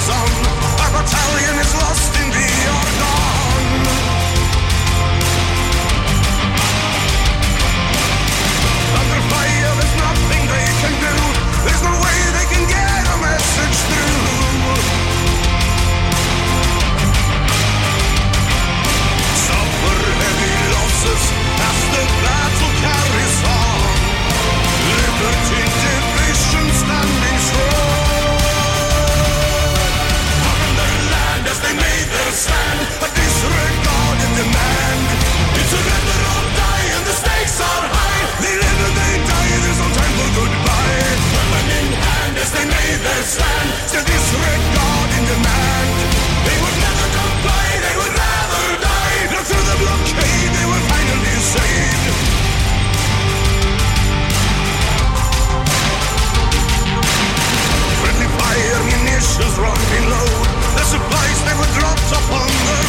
On. Battalion is lost in the supplies they the were dropped upon their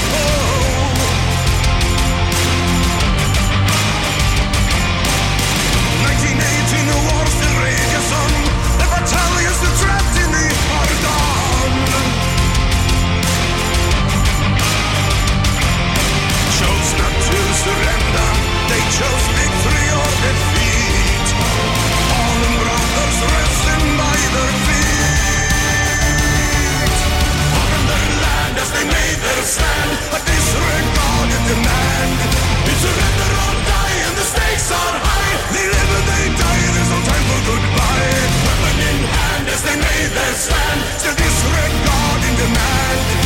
stand, a disregarded demand. It's surrender or die, and the stakes are high. They live and they die, there's no time for goodbye. Weapon in hand as they made their stand, demand.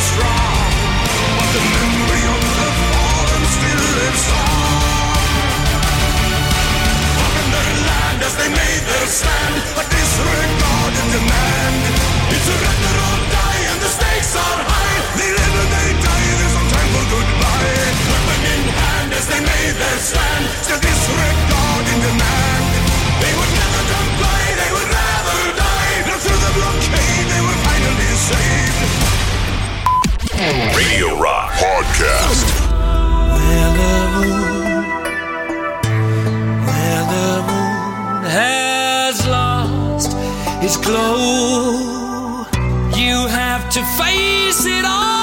Strong. But the memory of the fallen still lives on. they made their stand, disregarded demand. It's a die, and the stakes are high. They live they die, time for goodbye. In hand as they made their stand, still disregarding demand. They would never they would die. Through the blockade, they were finally saved. Radio Rock Podcast. has lost its glow. You have to face it all.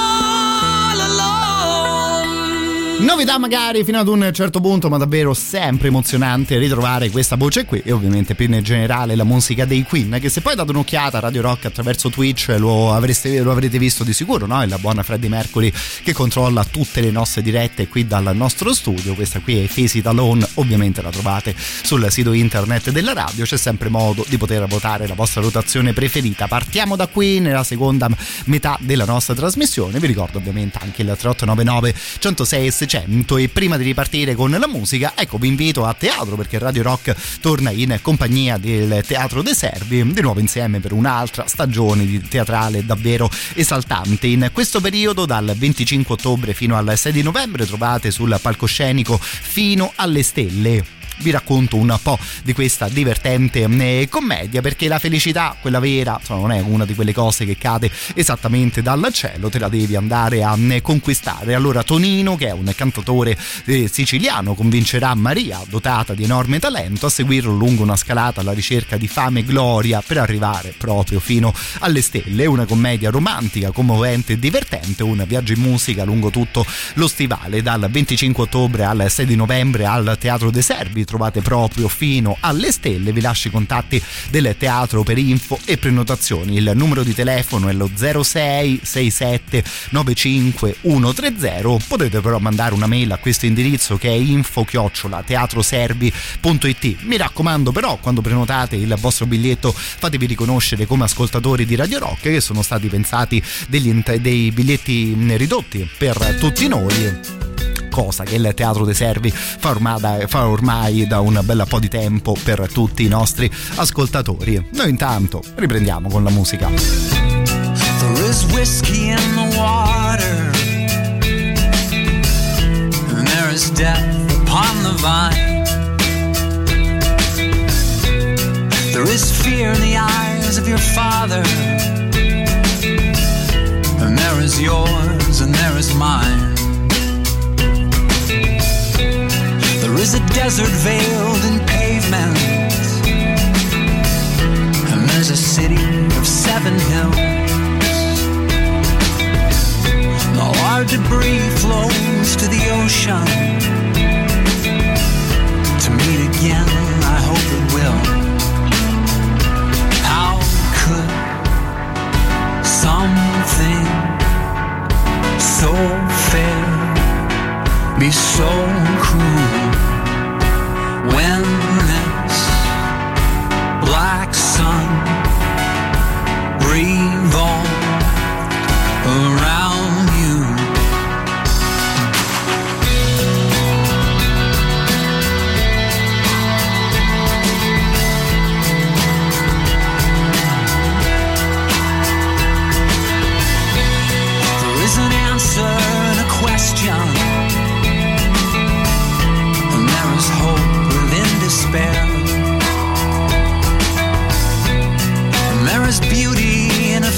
Novità magari fino ad un certo punto, ma davvero sempre emozionante ritrovare questa voce qui e ovviamente più in generale la musica dei Queen, che se poi date un'occhiata a Radio Rock attraverso Twitch lo, avreste, lo avrete visto di sicuro, no? È la buona Freddie Mercury che controlla tutte le nostre dirette qui dal nostro studio, questa qui è It Alone, ovviamente la trovate sul sito internet della radio, c'è sempre modo di poter votare la vostra rotazione preferita. Partiamo da qui nella seconda metà della nostra trasmissione, vi ricordo ovviamente anche il 3899 106 600 e prima di ripartire con la musica ecco vi invito a teatro perché Radio Rock torna in compagnia del Teatro dei Servi di nuovo insieme per un'altra stagione di teatrale davvero esaltante. In questo periodo dal 25 ottobre fino al 6 di novembre trovate sul palcoscenico fino alle stelle vi racconto un po' di questa divertente eh, commedia perché la felicità, quella vera, insomma, non è una di quelle cose che cade esattamente dal cielo, te la devi andare a eh, conquistare. Allora Tonino, che è un cantatore eh, siciliano, convincerà Maria, dotata di enorme talento, a seguirlo lungo una scalata alla ricerca di fame e gloria per arrivare proprio fino alle stelle. Una commedia romantica, commovente e divertente, un viaggio in musica lungo tutto lo stivale dal 25 ottobre al 6 di novembre al Teatro dei Servi trovate proprio fino alle stelle. Vi lascio i contatti del teatro per info e prenotazioni. Il numero di telefono è lo 06 67 95 130. Potete però mandare una mail a questo indirizzo che è info chiocciola teatroservi.it. Mi raccomando però quando prenotate il vostro biglietto fatevi riconoscere come ascoltatori di Radio Rock che sono stati pensati degli, dei biglietti ridotti per tutti noi cosa che il Teatro dei Servi fa ormai, da, fa ormai da un bel po' di tempo per tutti i nostri ascoltatori. Noi intanto riprendiamo con la musica. There is whiskey in the water, and there is death upon the vine. There is fear in the eyes of your father, and there is yours, and there is mine. There is a desert veiled in pavement, and there's a city of seven hills. And all our debris flows to the ocean. To meet again, I hope it will. How could something so fair be so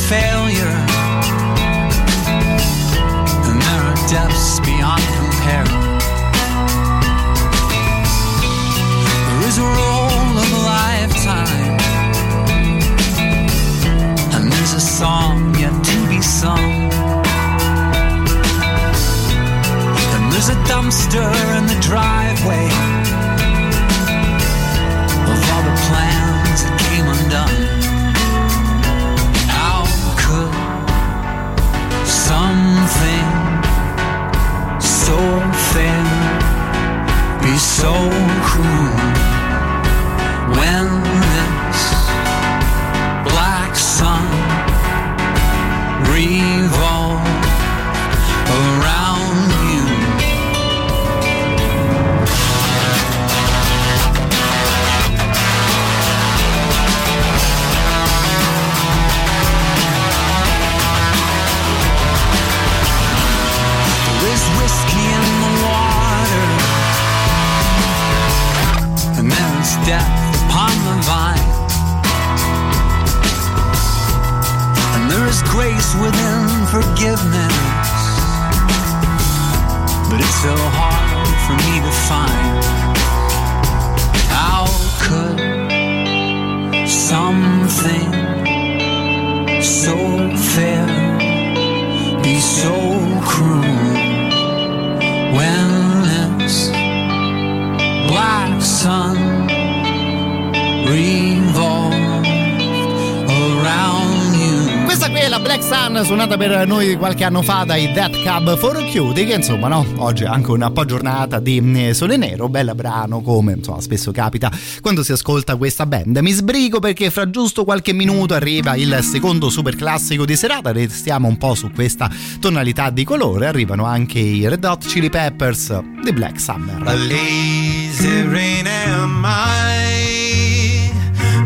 failure, and there are depths beyond compare. There is a roll of a lifetime, and there's a song yet to be sung. And there's a dumpster in the driveway so grace within forgiveness, but it's so hard for me to find. How could something so fair be so Black Sun suonata per noi qualche anno fa dai Death Cab for Cutie che insomma no oggi è anche un po' giornata di eh, sole nero bel brano come insomma spesso capita quando si ascolta questa band. Mi sbrigo perché fra giusto qualche minuto arriva il secondo super classico di serata. Restiamo un po' su questa tonalità di colore. Arrivano anche i Red Hot Chili Peppers di Black Summer. A lazy rain am I.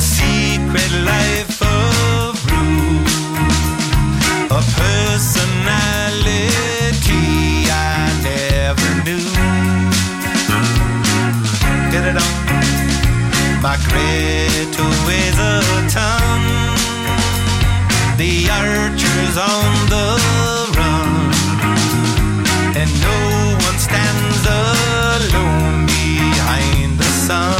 Secret life of Rue a personality I never knew. Get it on. My Greta weighs a ton. The archer's on the run. And no one stands alone behind the sun.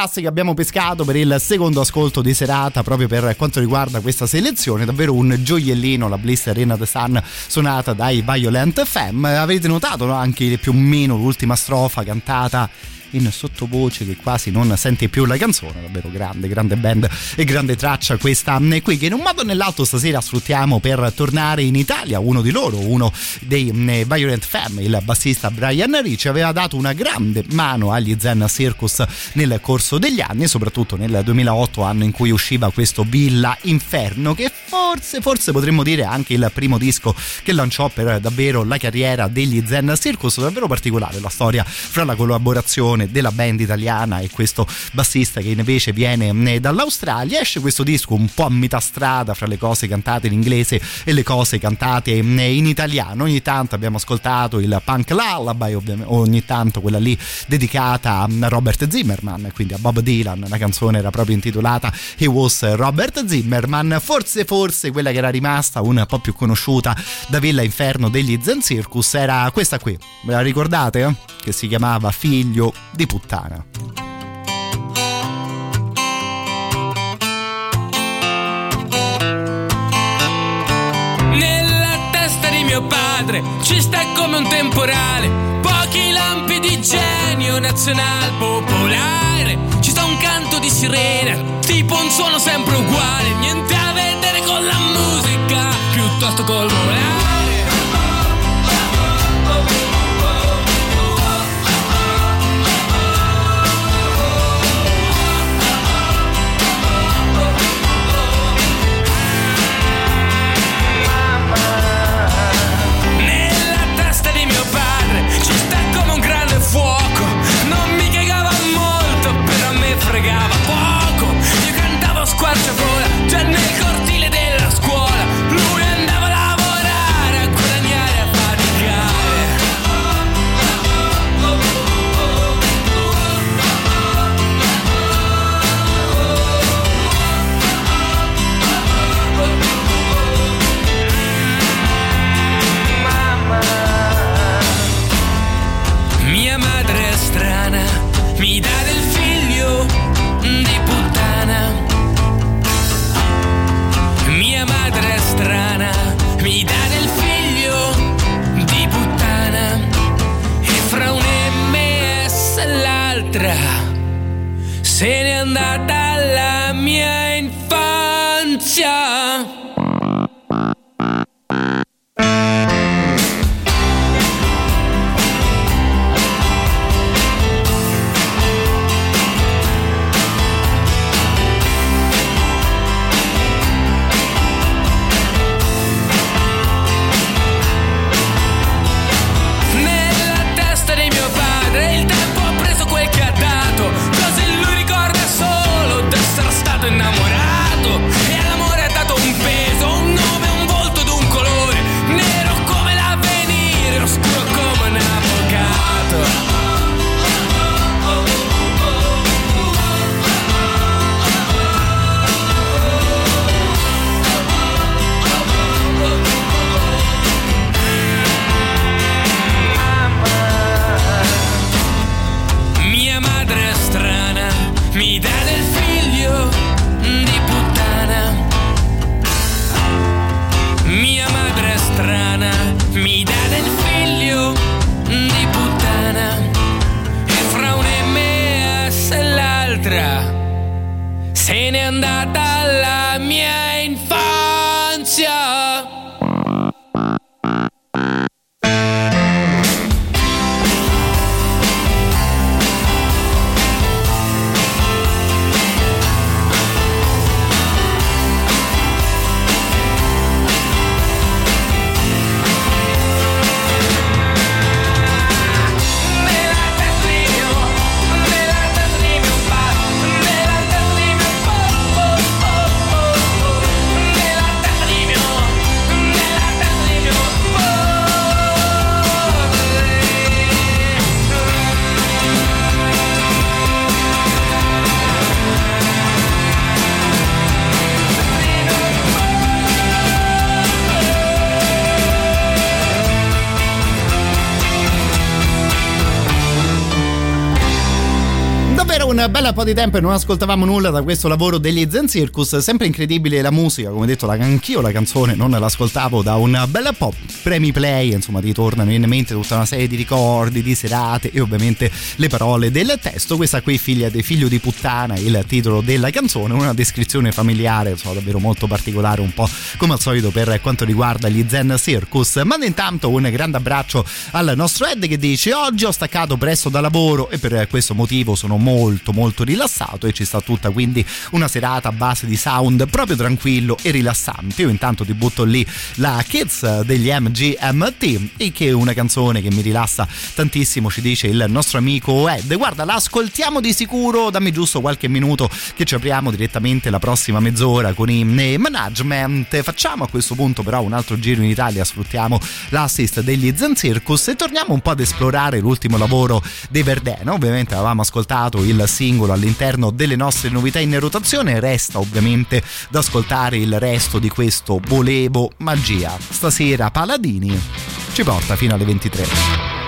Super classico abbiamo pescato per il secondo ascolto di serata proprio per quanto riguarda questa selezione. Davvero un gioiellino, la Bliss Arena the Sun suonata dai Violent Femme. Avete notato no? anche più o meno l'ultima strofa cantata in sottovoce che quasi non senti più la canzone, davvero grande, grande band e grande traccia questa eh, qui che in un modo o nell'altro stasera sfruttiamo per tornare in Italia, uno di loro, uno dei eh, Violent Femme, il bassista Brian Ricci aveva dato una grande mano agli Zen Circus nel corso degli anni, soprattutto nel 2008 anno in cui usciva questo Villa Inferno che forse, forse potremmo dire anche il primo disco che lanciò per davvero la carriera degli Zen Circus, davvero particolare la storia fra la collaborazione della band italiana e questo bassista che invece viene eh, dall'Australia. Esce questo disco un po' a metà strada fra le cose cantate in inglese e le cose cantate eh, in italiano. Ogni tanto abbiamo ascoltato il punk lullaby, ogni tanto quella lì dedicata a Robert Zimmerman, quindi a Bob Dylan. La canzone era proprio intitolata He Was Robert Zimmerman. Forse, forse quella che era rimasta un po' più conosciuta da Villa Inferno degli Zen Circus era questa qui. Ve la ricordate? Che si chiamava Figlio di puttana. Nella testa di mio padre ci sta come un temporale, pochi lampi di genio nazional popolare. Ci sta un canto di sirena, tipo un suono sempre uguale, niente a vedere con la musica, piuttosto col volare. such a di tempo e non ascoltavamo nulla da questo lavoro degli Zen Circus. Sempre incredibile la musica, come detto, anch'io la canzone non l'ascoltavo da un bel po'. Premi play, insomma, ti tornano in mente tutta una serie di ricordi, di serate e ovviamente le parole del testo. Questa qui, figlia di figlio di puttana, il titolo della canzone, una descrizione familiare, insomma, davvero molto particolare, un po' come al solito per quanto riguarda gli Zen Circus. Manda intanto un grande abbraccio al nostro Ed che dice: Oggi ho staccato presto da lavoro e per questo motivo sono molto molto rilassato e ci sta tutta quindi una serata a base di sound proprio tranquillo e rilassante. Io intanto ti butto lì la Kids degli MGMT e che è una canzone che mi rilassa tantissimo, ci dice il nostro amico Ed. Guarda, la ascoltiamo di sicuro, dammi giusto qualche minuto che ci apriamo direttamente la prossima mezz'ora con i management. Facciamo a questo punto però un altro giro in Italia, sfruttiamo l'assist degli Zen Circus e torniamo un po' ad esplorare l'ultimo lavoro dei Verdena. Ovviamente avevamo ascoltato il singolo all'interno delle nostre novità in rotazione, resta ovviamente da ascoltare il resto di questo Volevo Magia. Stasera Paladini ci porta fino alle 23.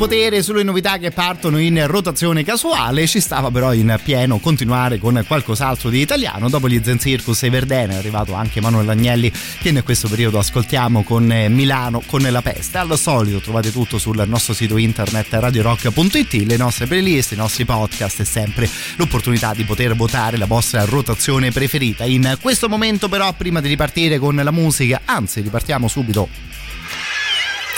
Potere sulle novità che partono in rotazione casuale, ci stava però in pieno continuare con qualcos'altro di italiano. Dopo gli Zen Circus e Verdene è arrivato anche Emanuele Agnelli che in questo periodo ascoltiamo con eh, Milano con la peste. Al solito trovate tutto sul nostro sito internet radiorock.it, le nostre playlist, i nostri podcast e sempre l'opportunità di poter votare la vostra rotazione preferita. In questo momento però prima di ripartire con la musica, anzi ripartiamo subito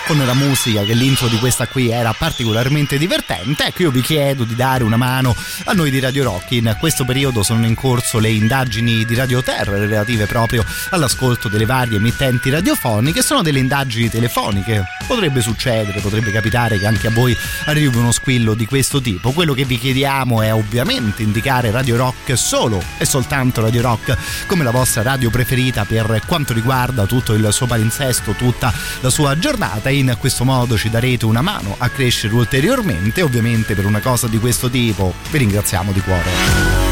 con la musica che l'intro di questa qui era particolarmente divertente ecco io vi chiedo di dare una mano a noi di Radio Rock. In questo periodo sono in corso le indagini di Radio Terra relative proprio all'ascolto delle varie emittenti radiofoniche. Sono delle indagini telefoniche. Potrebbe succedere potrebbe capitare che anche a voi arrivi uno squillo di questo tipo. Quello che vi chiediamo è ovviamente indicare Radio Rock solo e soltanto Radio Rock come la vostra radio preferita per quanto riguarda tutto il suo palinsesto tutta la sua giornata in questo modo ci darete una mano a crescere ulteriormente ovviamente per una cosa di questo tipo. Vi ringraziamo di cuore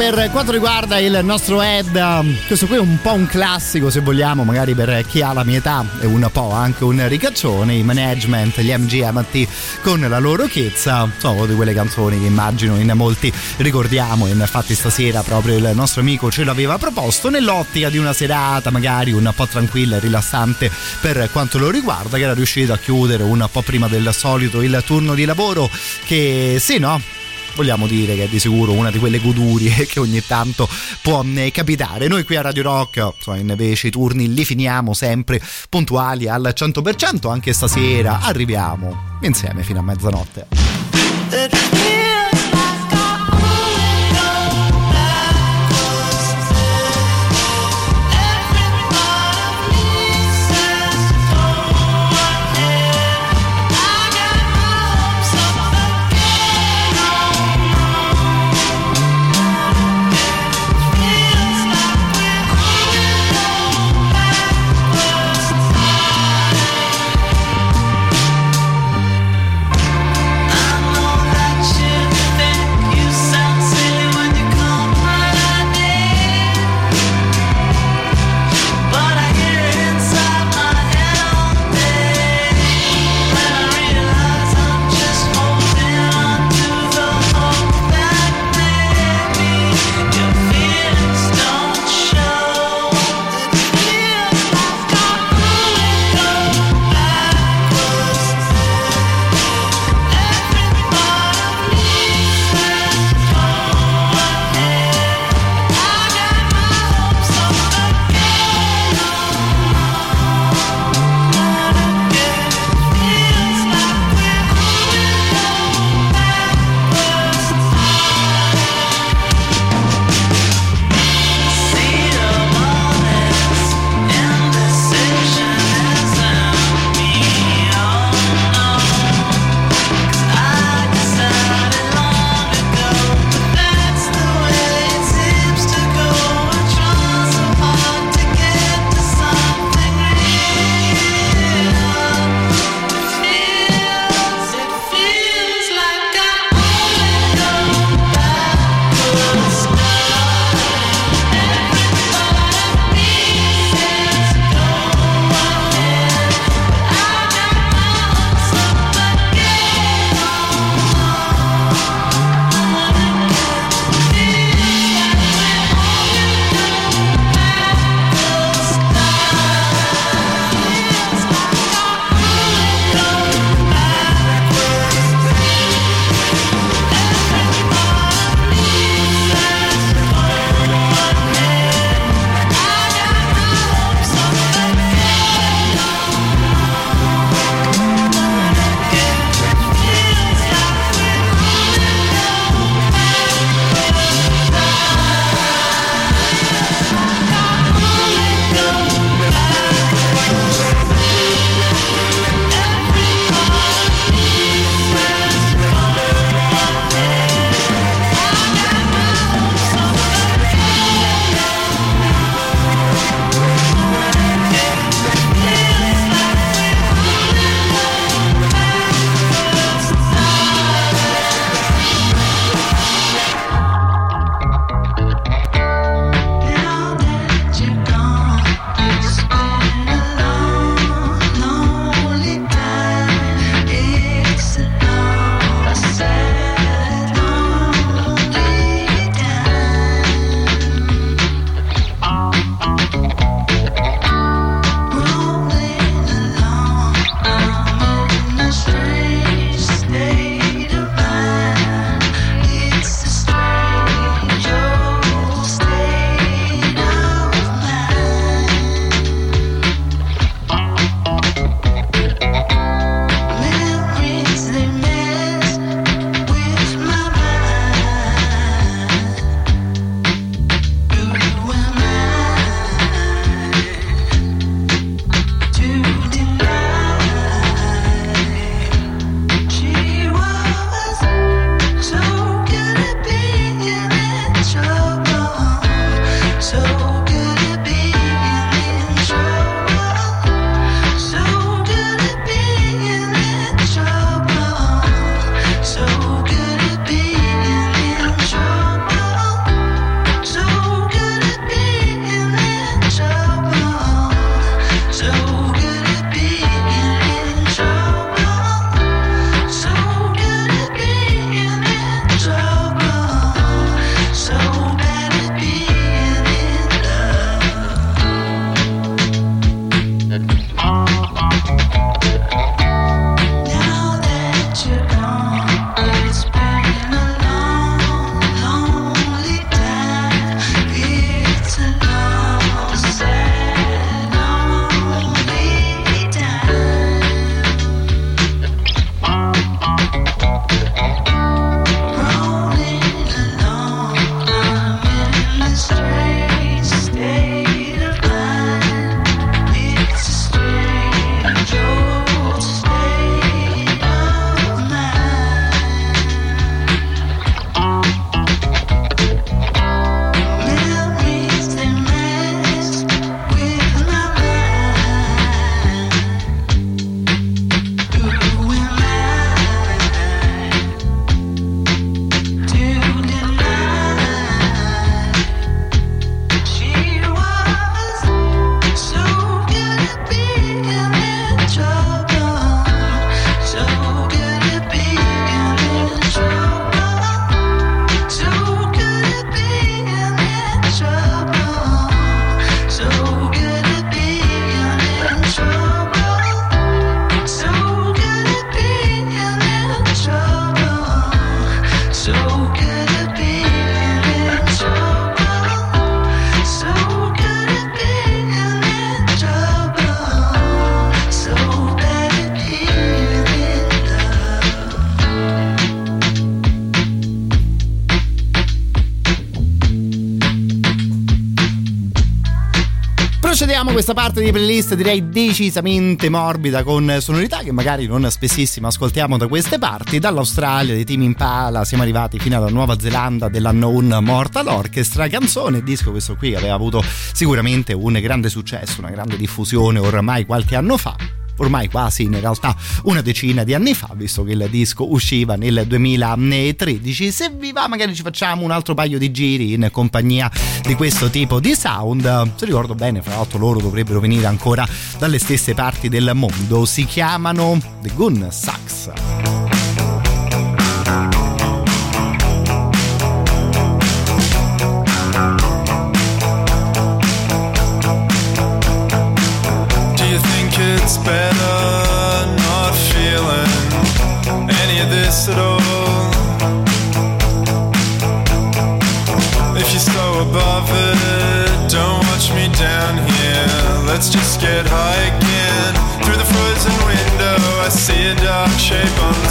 per quanto riguarda il nostro Ed. Questo qui è un po' un classico, se vogliamo, magari per chi ha la mia età e un po' anche un ricaccione. I management, gli MGMT con la loro chezza sono di quelle canzoni che immagino in molti ricordiamo. Infatti, stasera proprio il nostro amico ce l'aveva proposto nell'ottica di una serata, magari un po' tranquilla e rilassante per quanto lo riguarda, che era riuscito a chiudere un po' prima del solito il turno di lavoro. Che sì, no? Vogliamo dire che è di sicuro una di quelle godurie che ogni tanto può eh, capitare. Noi qui a Radio Rock, insomma, invece i turni li finiamo sempre puntuali al 100%, anche stasera arriviamo insieme fino a mezzanotte. Questa parte di playlist direi decisamente morbida con sonorità che magari non spessissimo ascoltiamo da queste parti. Dall'Australia dei Team Impala siamo arrivati fino alla Nuova Zelanda dell'Unknown Mortal Orchestra, canzone, disco questo qui aveva avuto sicuramente un grande successo, una grande diffusione ormai qualche anno fa ormai quasi in realtà una decina di anni fa, visto che il disco usciva nel 2013. Se vi va, magari ci facciamo un altro paio di giri in compagnia di questo tipo di sound. Se ricordo bene, fra l'altro, loro dovrebbero venire ancora dalle stesse parti del mondo. Si chiamano The Gun Sax. Let's just get high again. Through the frozen window, I see a dark shape on the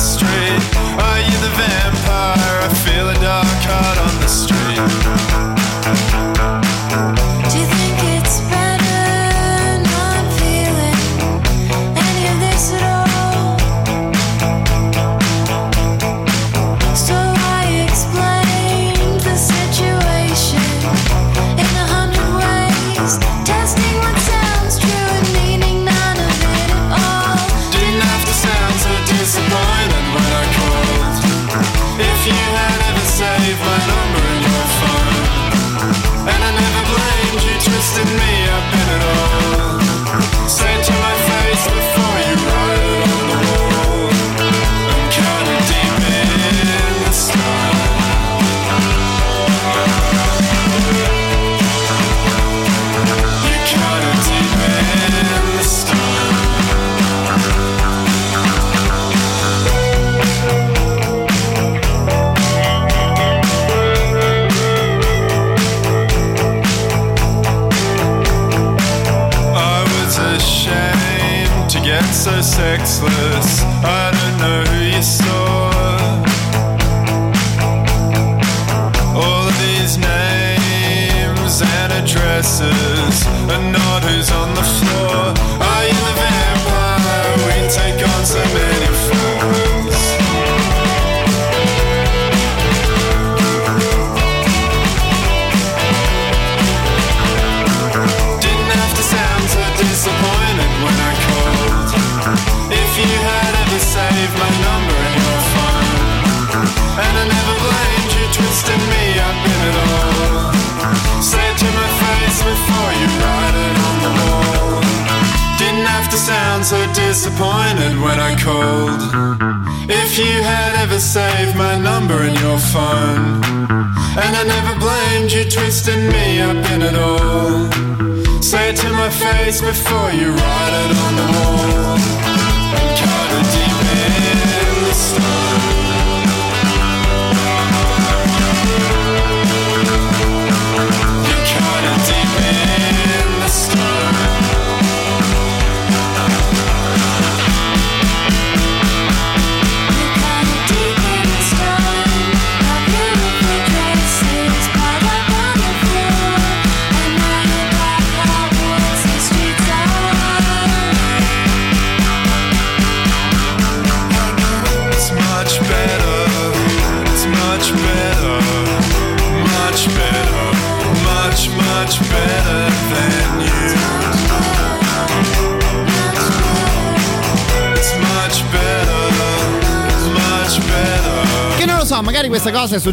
my number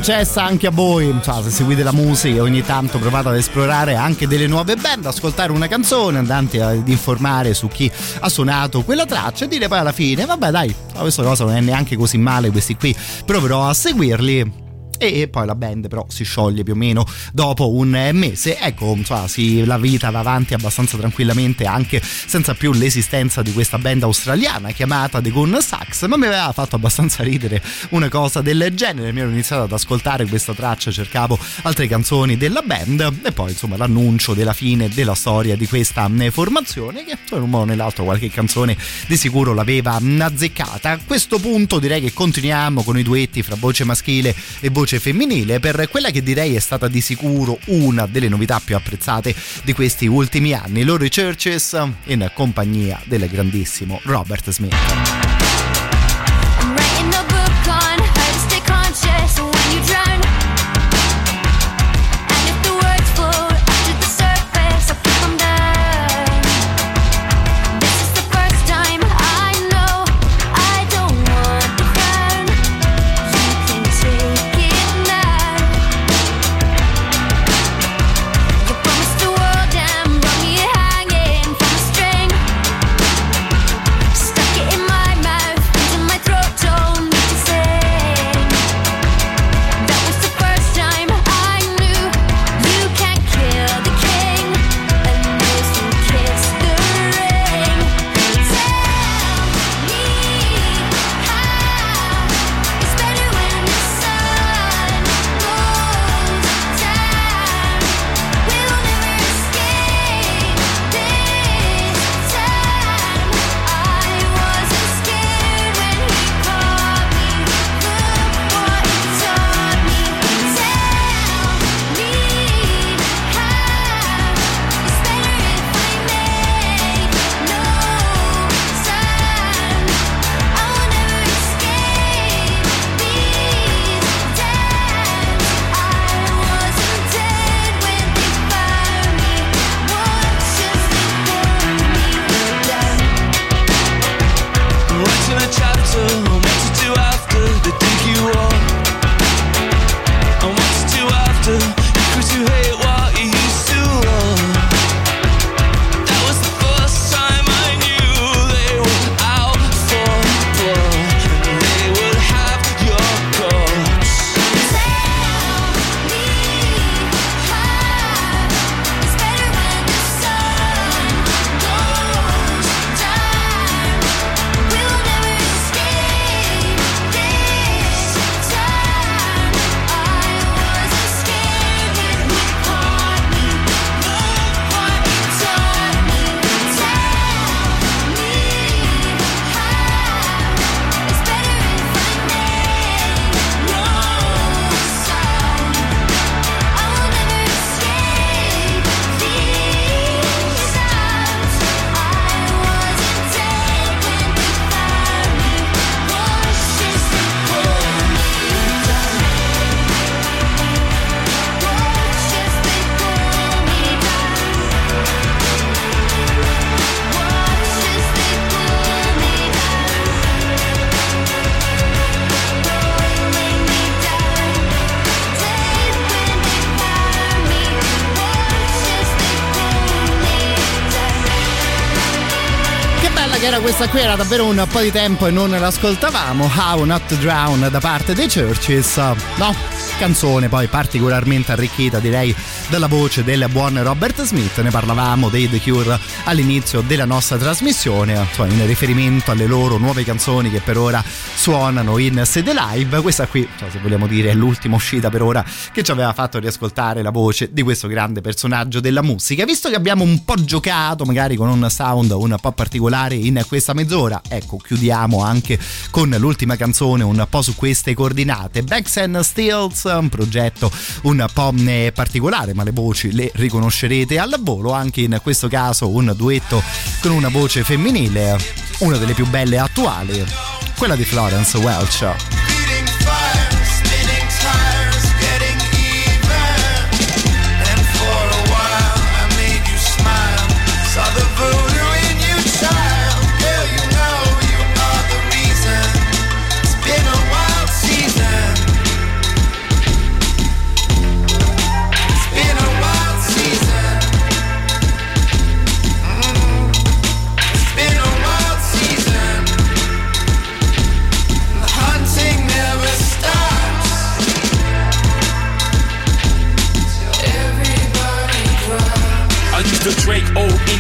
successa anche a voi. Insomma, se seguite la musica ogni tanto provate ad esplorare anche delle nuove band, ascoltare una canzone, andate ad informare su chi ha suonato quella traccia e dire poi alla fine, vabbè dai, questa cosa non è neanche così male, questi qui proverò a seguirli. E poi la band però si scioglie più o meno dopo un mese. Ecco, insomma, sì, la vita va avanti abbastanza tranquillamente anche senza più l'esistenza di questa band australiana chiamata The Gun Sax, ma mi aveva fatto abbastanza ridere una cosa del genere, mi ero iniziato ad ascoltare questa traccia, cercavo altre canzoni della band e poi insomma l'annuncio della fine della storia di questa mm, formazione che in un modo o nell'altro qualche canzone di sicuro l'aveva mm, azzeccata. A questo punto direi che continuiamo con i duetti fra voce maschile e voce femminile per quella che direi è stata di sicuro una delle novità più apprezzate di questi ultimi anni, Lori Churches e in compagnia del grandissimo Robert Smith. Questa qui era davvero un po' di tempo e non l'ascoltavamo. How Not to Drown da parte dei Churches. No, canzone poi particolarmente arricchita, direi dalla voce del buon Robert Smith. Ne parlavamo dei The Cure all'inizio della nostra trasmissione, cioè in riferimento alle loro nuove canzoni che per ora suonano in sede live. Questa qui, cioè, se vogliamo dire, è l'ultima uscita per ora che ci aveva fatto riascoltare la voce di questo grande personaggio della musica. Visto che abbiamo un po' giocato, magari con un sound un po' particolare in questa mezz'ora, ecco, chiudiamo anche con l'ultima canzone un po' su queste coordinate. Backs and Steels, un progetto un po' eh, particolare ma le voci le riconoscerete al volo, anche in questo caso un duetto con una voce femminile, una delle più belle attuali, quella di Florence Welch.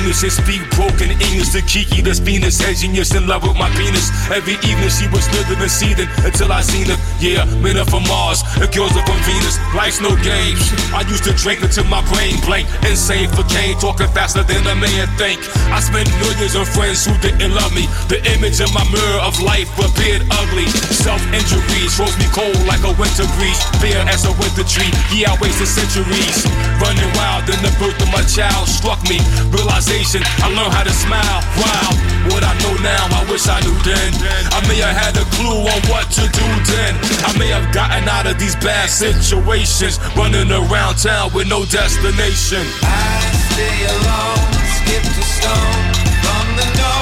Genius and speak broken English to Kiki, this Venus, head genius in love with my penis. Every evening she was living and seething until I seen her. Yeah, men are from Mars, and girls are from Venus. Life's no games. I used to drink until my brain blank. Insane for cane, talking faster than a man think. I spent millions on friends who didn't love me. The image in my mirror of life appeared ugly. Self injuries froze me cold like a winter breeze. Fear as a winter tree. Yeah, I wasted centuries. Running wild, then the birth of my child struck me. Realization, I learned how to smile. Wow, what I know now, I wish I knew then. I may have had a clue on what to do then. I may have gotten out of these bad situations. Running around town with no destination. I stay alone, skip the stone, from the known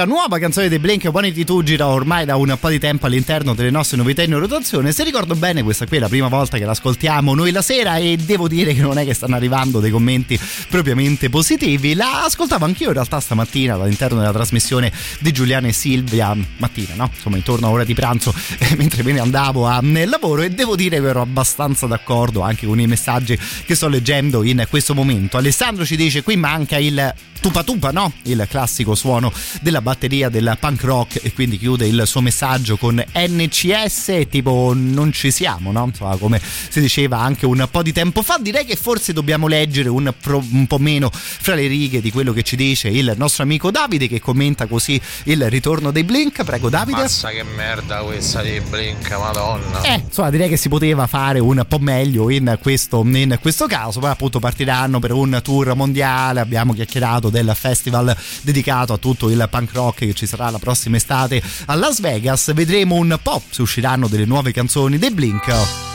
canzone, la nuova canzone dei Blink 182 gira ormai da un po' di tempo all'interno delle nostre novità in rotazione. Se ricordo bene, questa qui è la prima volta che l'ascoltiamo noi la sera e devo dire che non è che stanno arrivando dei commenti propriamente positivi. La ascoltavo anch'io in realtà stamattina all'interno della trasmissione di Giuliano e Silvia, mattina, no? Insomma, intorno a ora di pranzo, eh, mentre me ne andavo a nel lavoro e devo dire che ero abbastanza d'accordo anche con i messaggi che sto leggendo in questo momento. Alessandro ci dice qui manca il tupa tupa, no? Il classico suono della batteria del punk rock e quindi chiude il suo messaggio con NCS tipo non ci siamo, no? Insomma, come si diceva anche un po' di tempo fa, direi che forse dobbiamo leggere un, pro- un po' meno fra le righe di quello che ci dice il nostro amico Davide che commenta così il ritorno dei Blink. Prego Davide. Mazza che merda questa di Blink, madonna. Eh, insomma, direi che si poteva fare un po' meglio in questo, in questo caso. Poi, appunto, partiranno per un tour mondiale. Abbiamo chiacchierato del festival dedicato a tutto il punk rock che ci sarà la prossima estate a Las Vegas. Vedremo un po' se usciranno delle nuove canzoni dei Blink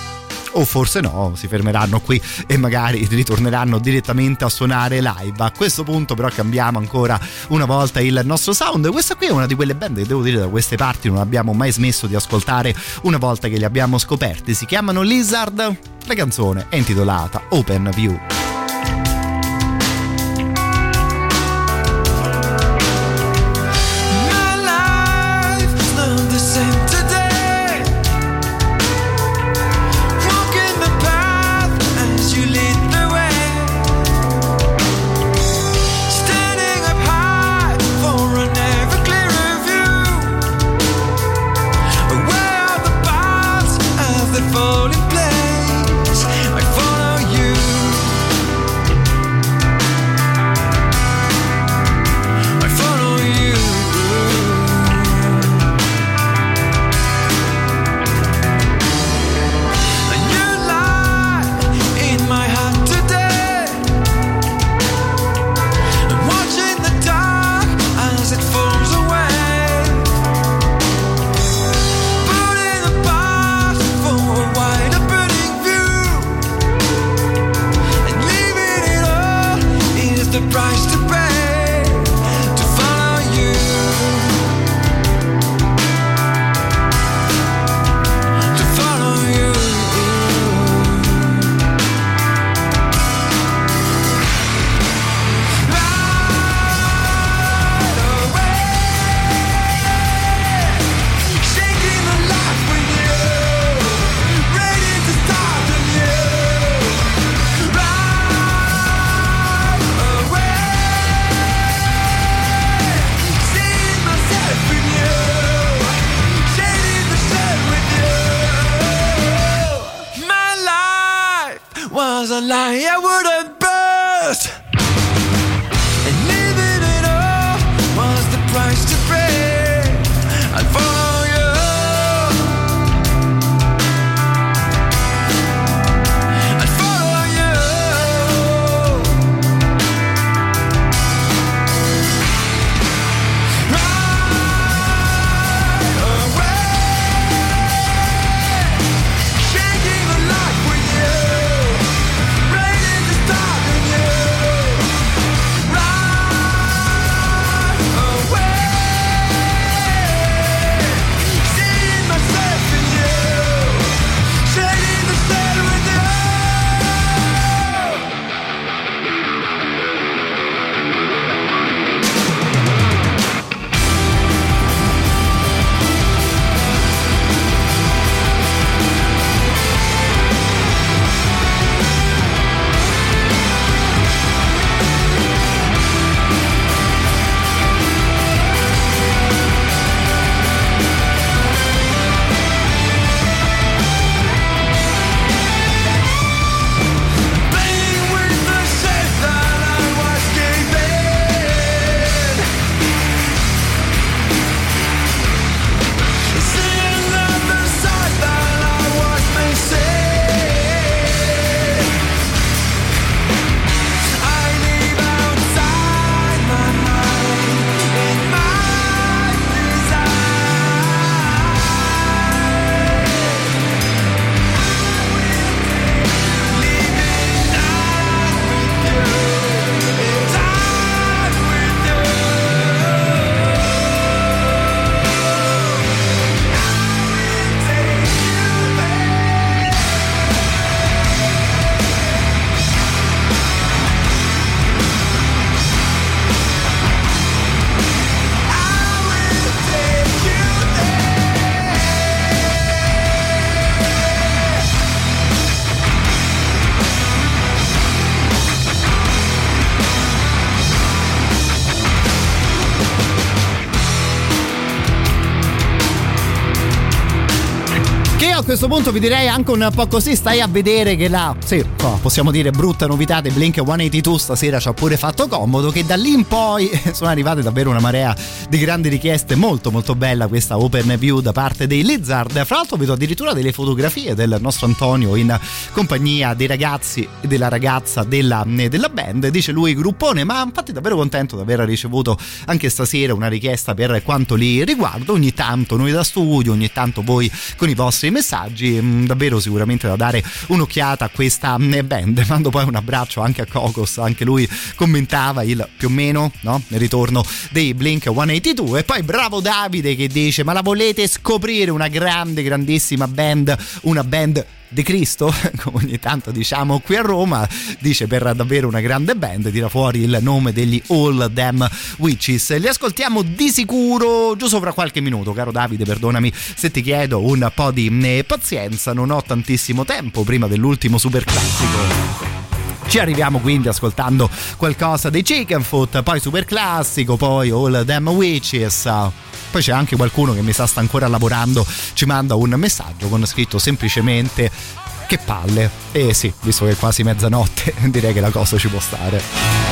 o forse no, si fermeranno qui e magari ritorneranno direttamente a suonare live. A questo punto però cambiamo ancora una volta il nostro sound. Questa qui è una di quelle band che devo dire da queste parti non abbiamo mai smesso di ascoltare una volta che li abbiamo scoperti. Si chiamano Lizard. La canzone è intitolata Open View. Questo punto vi direi anche un po' così, stai a vedere che la, sì, possiamo dire brutta novità di Blink 182 stasera ci ha pure fatto comodo, che da lì in poi sono arrivate davvero una marea di grandi richieste, molto molto bella questa open view da parte dei Lizard. Fra l'altro vedo addirittura delle fotografie del nostro Antonio in compagnia dei ragazzi e della ragazza della, della band, dice lui gruppone, ma infatti davvero contento di aver ricevuto anche stasera una richiesta per quanto li riguarda, ogni tanto noi da studio, ogni tanto voi con i vostri messaggi, mm, davvero sicuramente da dare un'occhiata a questa mm, band. Mando poi un abbraccio anche a Cocos, anche lui commentava il più o meno no? il ritorno dei Blink 182 e poi bravo Davide che dice ma la volete scoprire una grande grandissima band, una band di Cristo, come ogni tanto diciamo qui a Roma, dice per davvero una grande band, tira fuori il nome degli All Them Witches. Li ascoltiamo di sicuro giusto fra qualche minuto, caro Davide, perdonami se ti chiedo un po' di eh, pazienza, non ho tantissimo tempo prima dell'ultimo super classico. Ci arriviamo quindi ascoltando qualcosa dei Chicken Foot, poi super classico, poi All Them Witches. Poi c'è anche qualcuno che mi sa sta ancora lavorando, ci manda un messaggio con scritto semplicemente che palle. E sì, visto che è quasi mezzanotte, direi che la cosa ci può stare.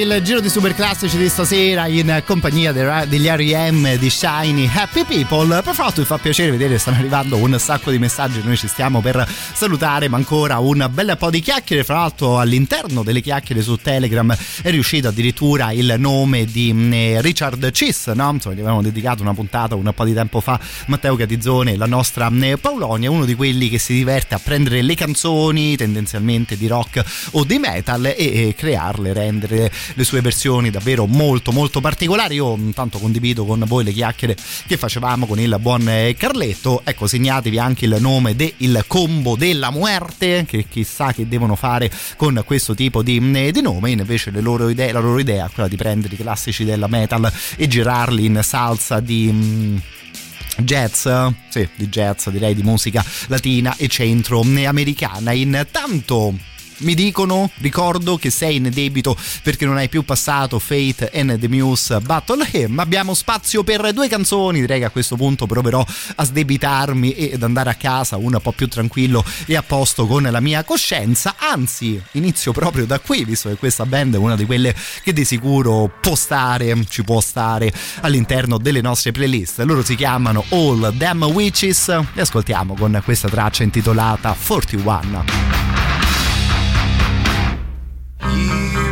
Il giro di super classici di stasera in compagnia dei- degli R.E.M. di Shiny Happy People. Per fatto mi fa piacere vedere che stanno arrivando un sacco di messaggi. Noi ci stiamo per salutare, ma ancora un bel po' di chiacchiere. Fra l'altro, all'interno delle chiacchiere su Telegram è riuscito addirittura il nome di eh, Richard Cis, no? Insomma, gli avevamo dedicato una puntata un po' di tempo fa. Matteo Catizzone, la nostra mm, Paulonia, uno di quelli che si diverte a prendere le canzoni tendenzialmente di rock o di metal e crearle, rendere le sue versioni davvero molto molto particolari. Io intanto condivido con voi le chiacchiere che facevamo con il buon eh, Carletto. Ecco, segnatevi anche il nome del combo della muerte, che chissà che devono fare con questo tipo di, mm, di nome. Invece loro idee, la loro idea è quella di prendere i classici della metal e girarli in salsa di. jazz, sì, di jazz, direi di musica latina e centroamericana. Intanto mi dicono, ricordo che sei in debito perché non hai più passato Fate and the Muse Battle Hymn. Abbiamo spazio per due canzoni, direi che a questo punto proverò a sdebitarmi ed andare a casa un po' più tranquillo e a posto con la mia coscienza. Anzi, inizio proprio da qui, visto che questa band è una di quelle che di sicuro può stare, ci può stare all'interno delle nostre playlist. Loro si chiamano All Damn Witches e ascoltiamo con questa traccia intitolata 41. You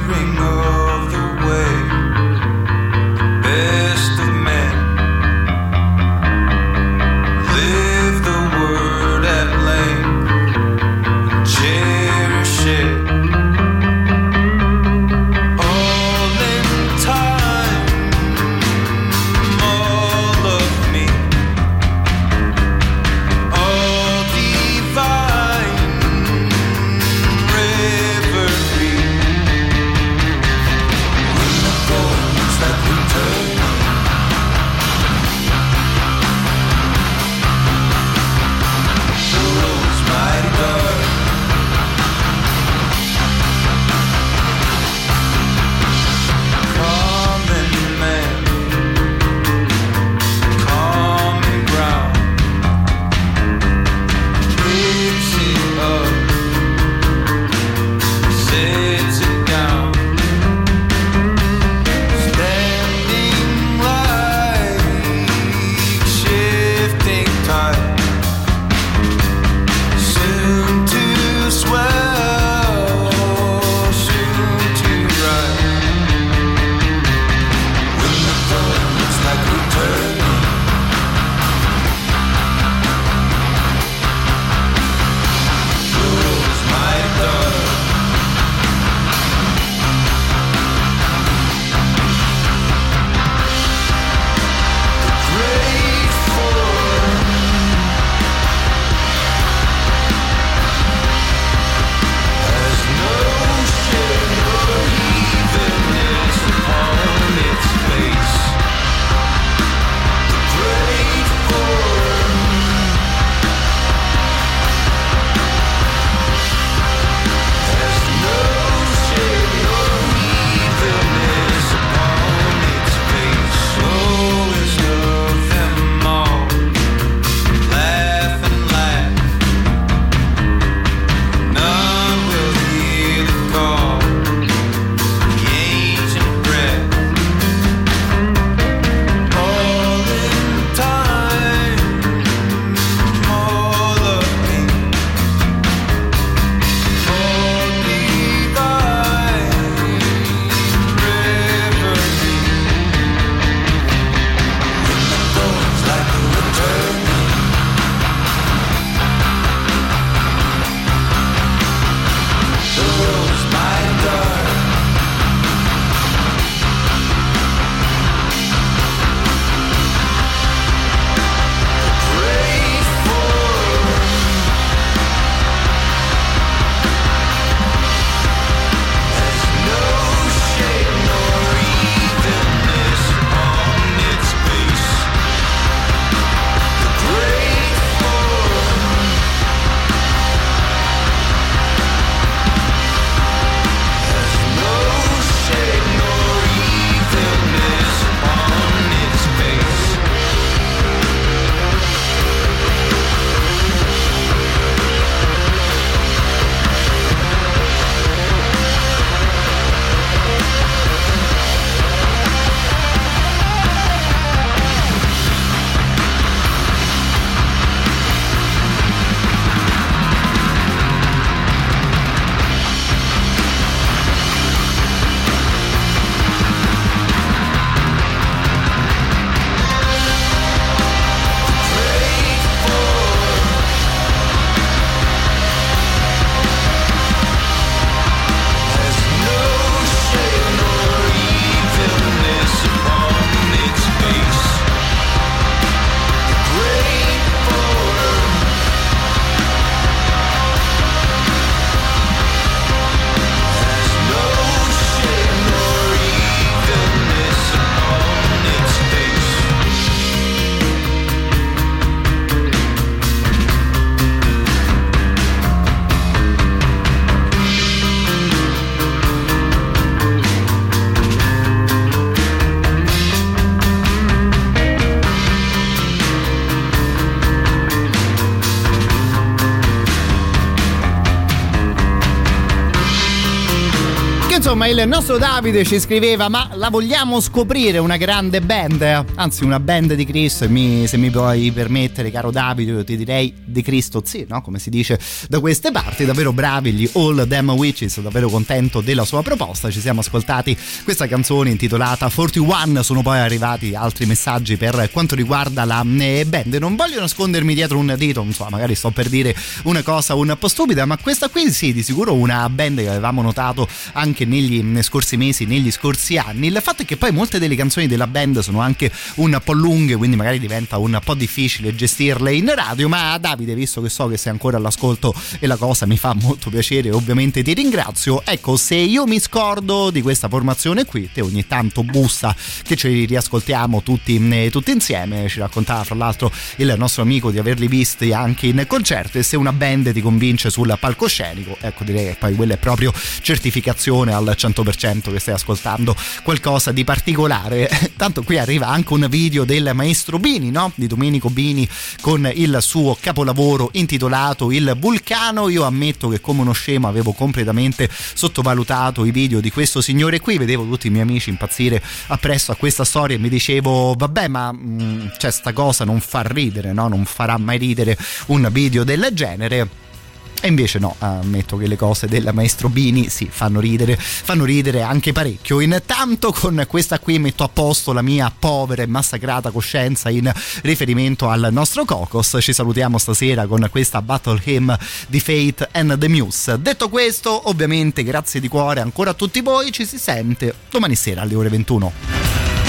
Insomma, il nostro Davide ci scriveva: Ma la vogliamo scoprire una grande band? Anzi, una band di Cristo. Mi, se mi puoi permettere, caro Davide, io ti direi di Cristo sì, no? Come si dice da queste parti. Davvero bravi gli All Them Witches. Davvero contento della sua proposta. Ci siamo ascoltati questa canzone intitolata 41. Sono poi arrivati altri messaggi per quanto riguarda la eh, band. Non voglio nascondermi dietro un dito, insomma, magari sto per dire una cosa un po' stupida, ma questa qui sì, di sicuro una band che avevamo notato anche negli scorsi mesi, negli scorsi anni. Il fatto è che poi molte delle canzoni della band sono anche un po' lunghe, quindi magari diventa un po' difficile gestirle in radio, ma Davide, visto che so che sei ancora all'ascolto e la cosa mi fa molto piacere, ovviamente ti ringrazio. Ecco, se io mi scordo di questa formazione qui, te ogni tanto bussa che ci riascoltiamo tutti, eh, tutti insieme, ci raccontava fra l'altro il nostro amico di averli visti anche in concerto e se una band ti convince sul palcoscenico, ecco direi che poi quella è proprio certificazione al 100% che stai ascoltando qualcosa di particolare. Tanto qui arriva anche un video del maestro Bini, no? Di Domenico Bini con il suo capolavoro intitolato Il Vulcano. Io ammetto che come uno scemo avevo completamente sottovalutato i video di questo signore qui, vedevo tutti i miei amici impazzire appresso a questa storia e mi dicevo vabbè ma mh, cioè sta cosa non fa ridere, no? Non farà mai ridere un video del genere. E invece no, ammetto che le cose del maestro Bini sì, fanno ridere, fanno ridere anche parecchio. Intanto con questa qui metto a posto la mia povera e massacrata coscienza in riferimento al nostro Cocos. Ci salutiamo stasera con questa Battle Hymn di Fate and the Muse. Detto questo, ovviamente grazie di cuore ancora a tutti voi, ci si sente domani sera alle ore 21.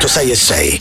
106 e 6.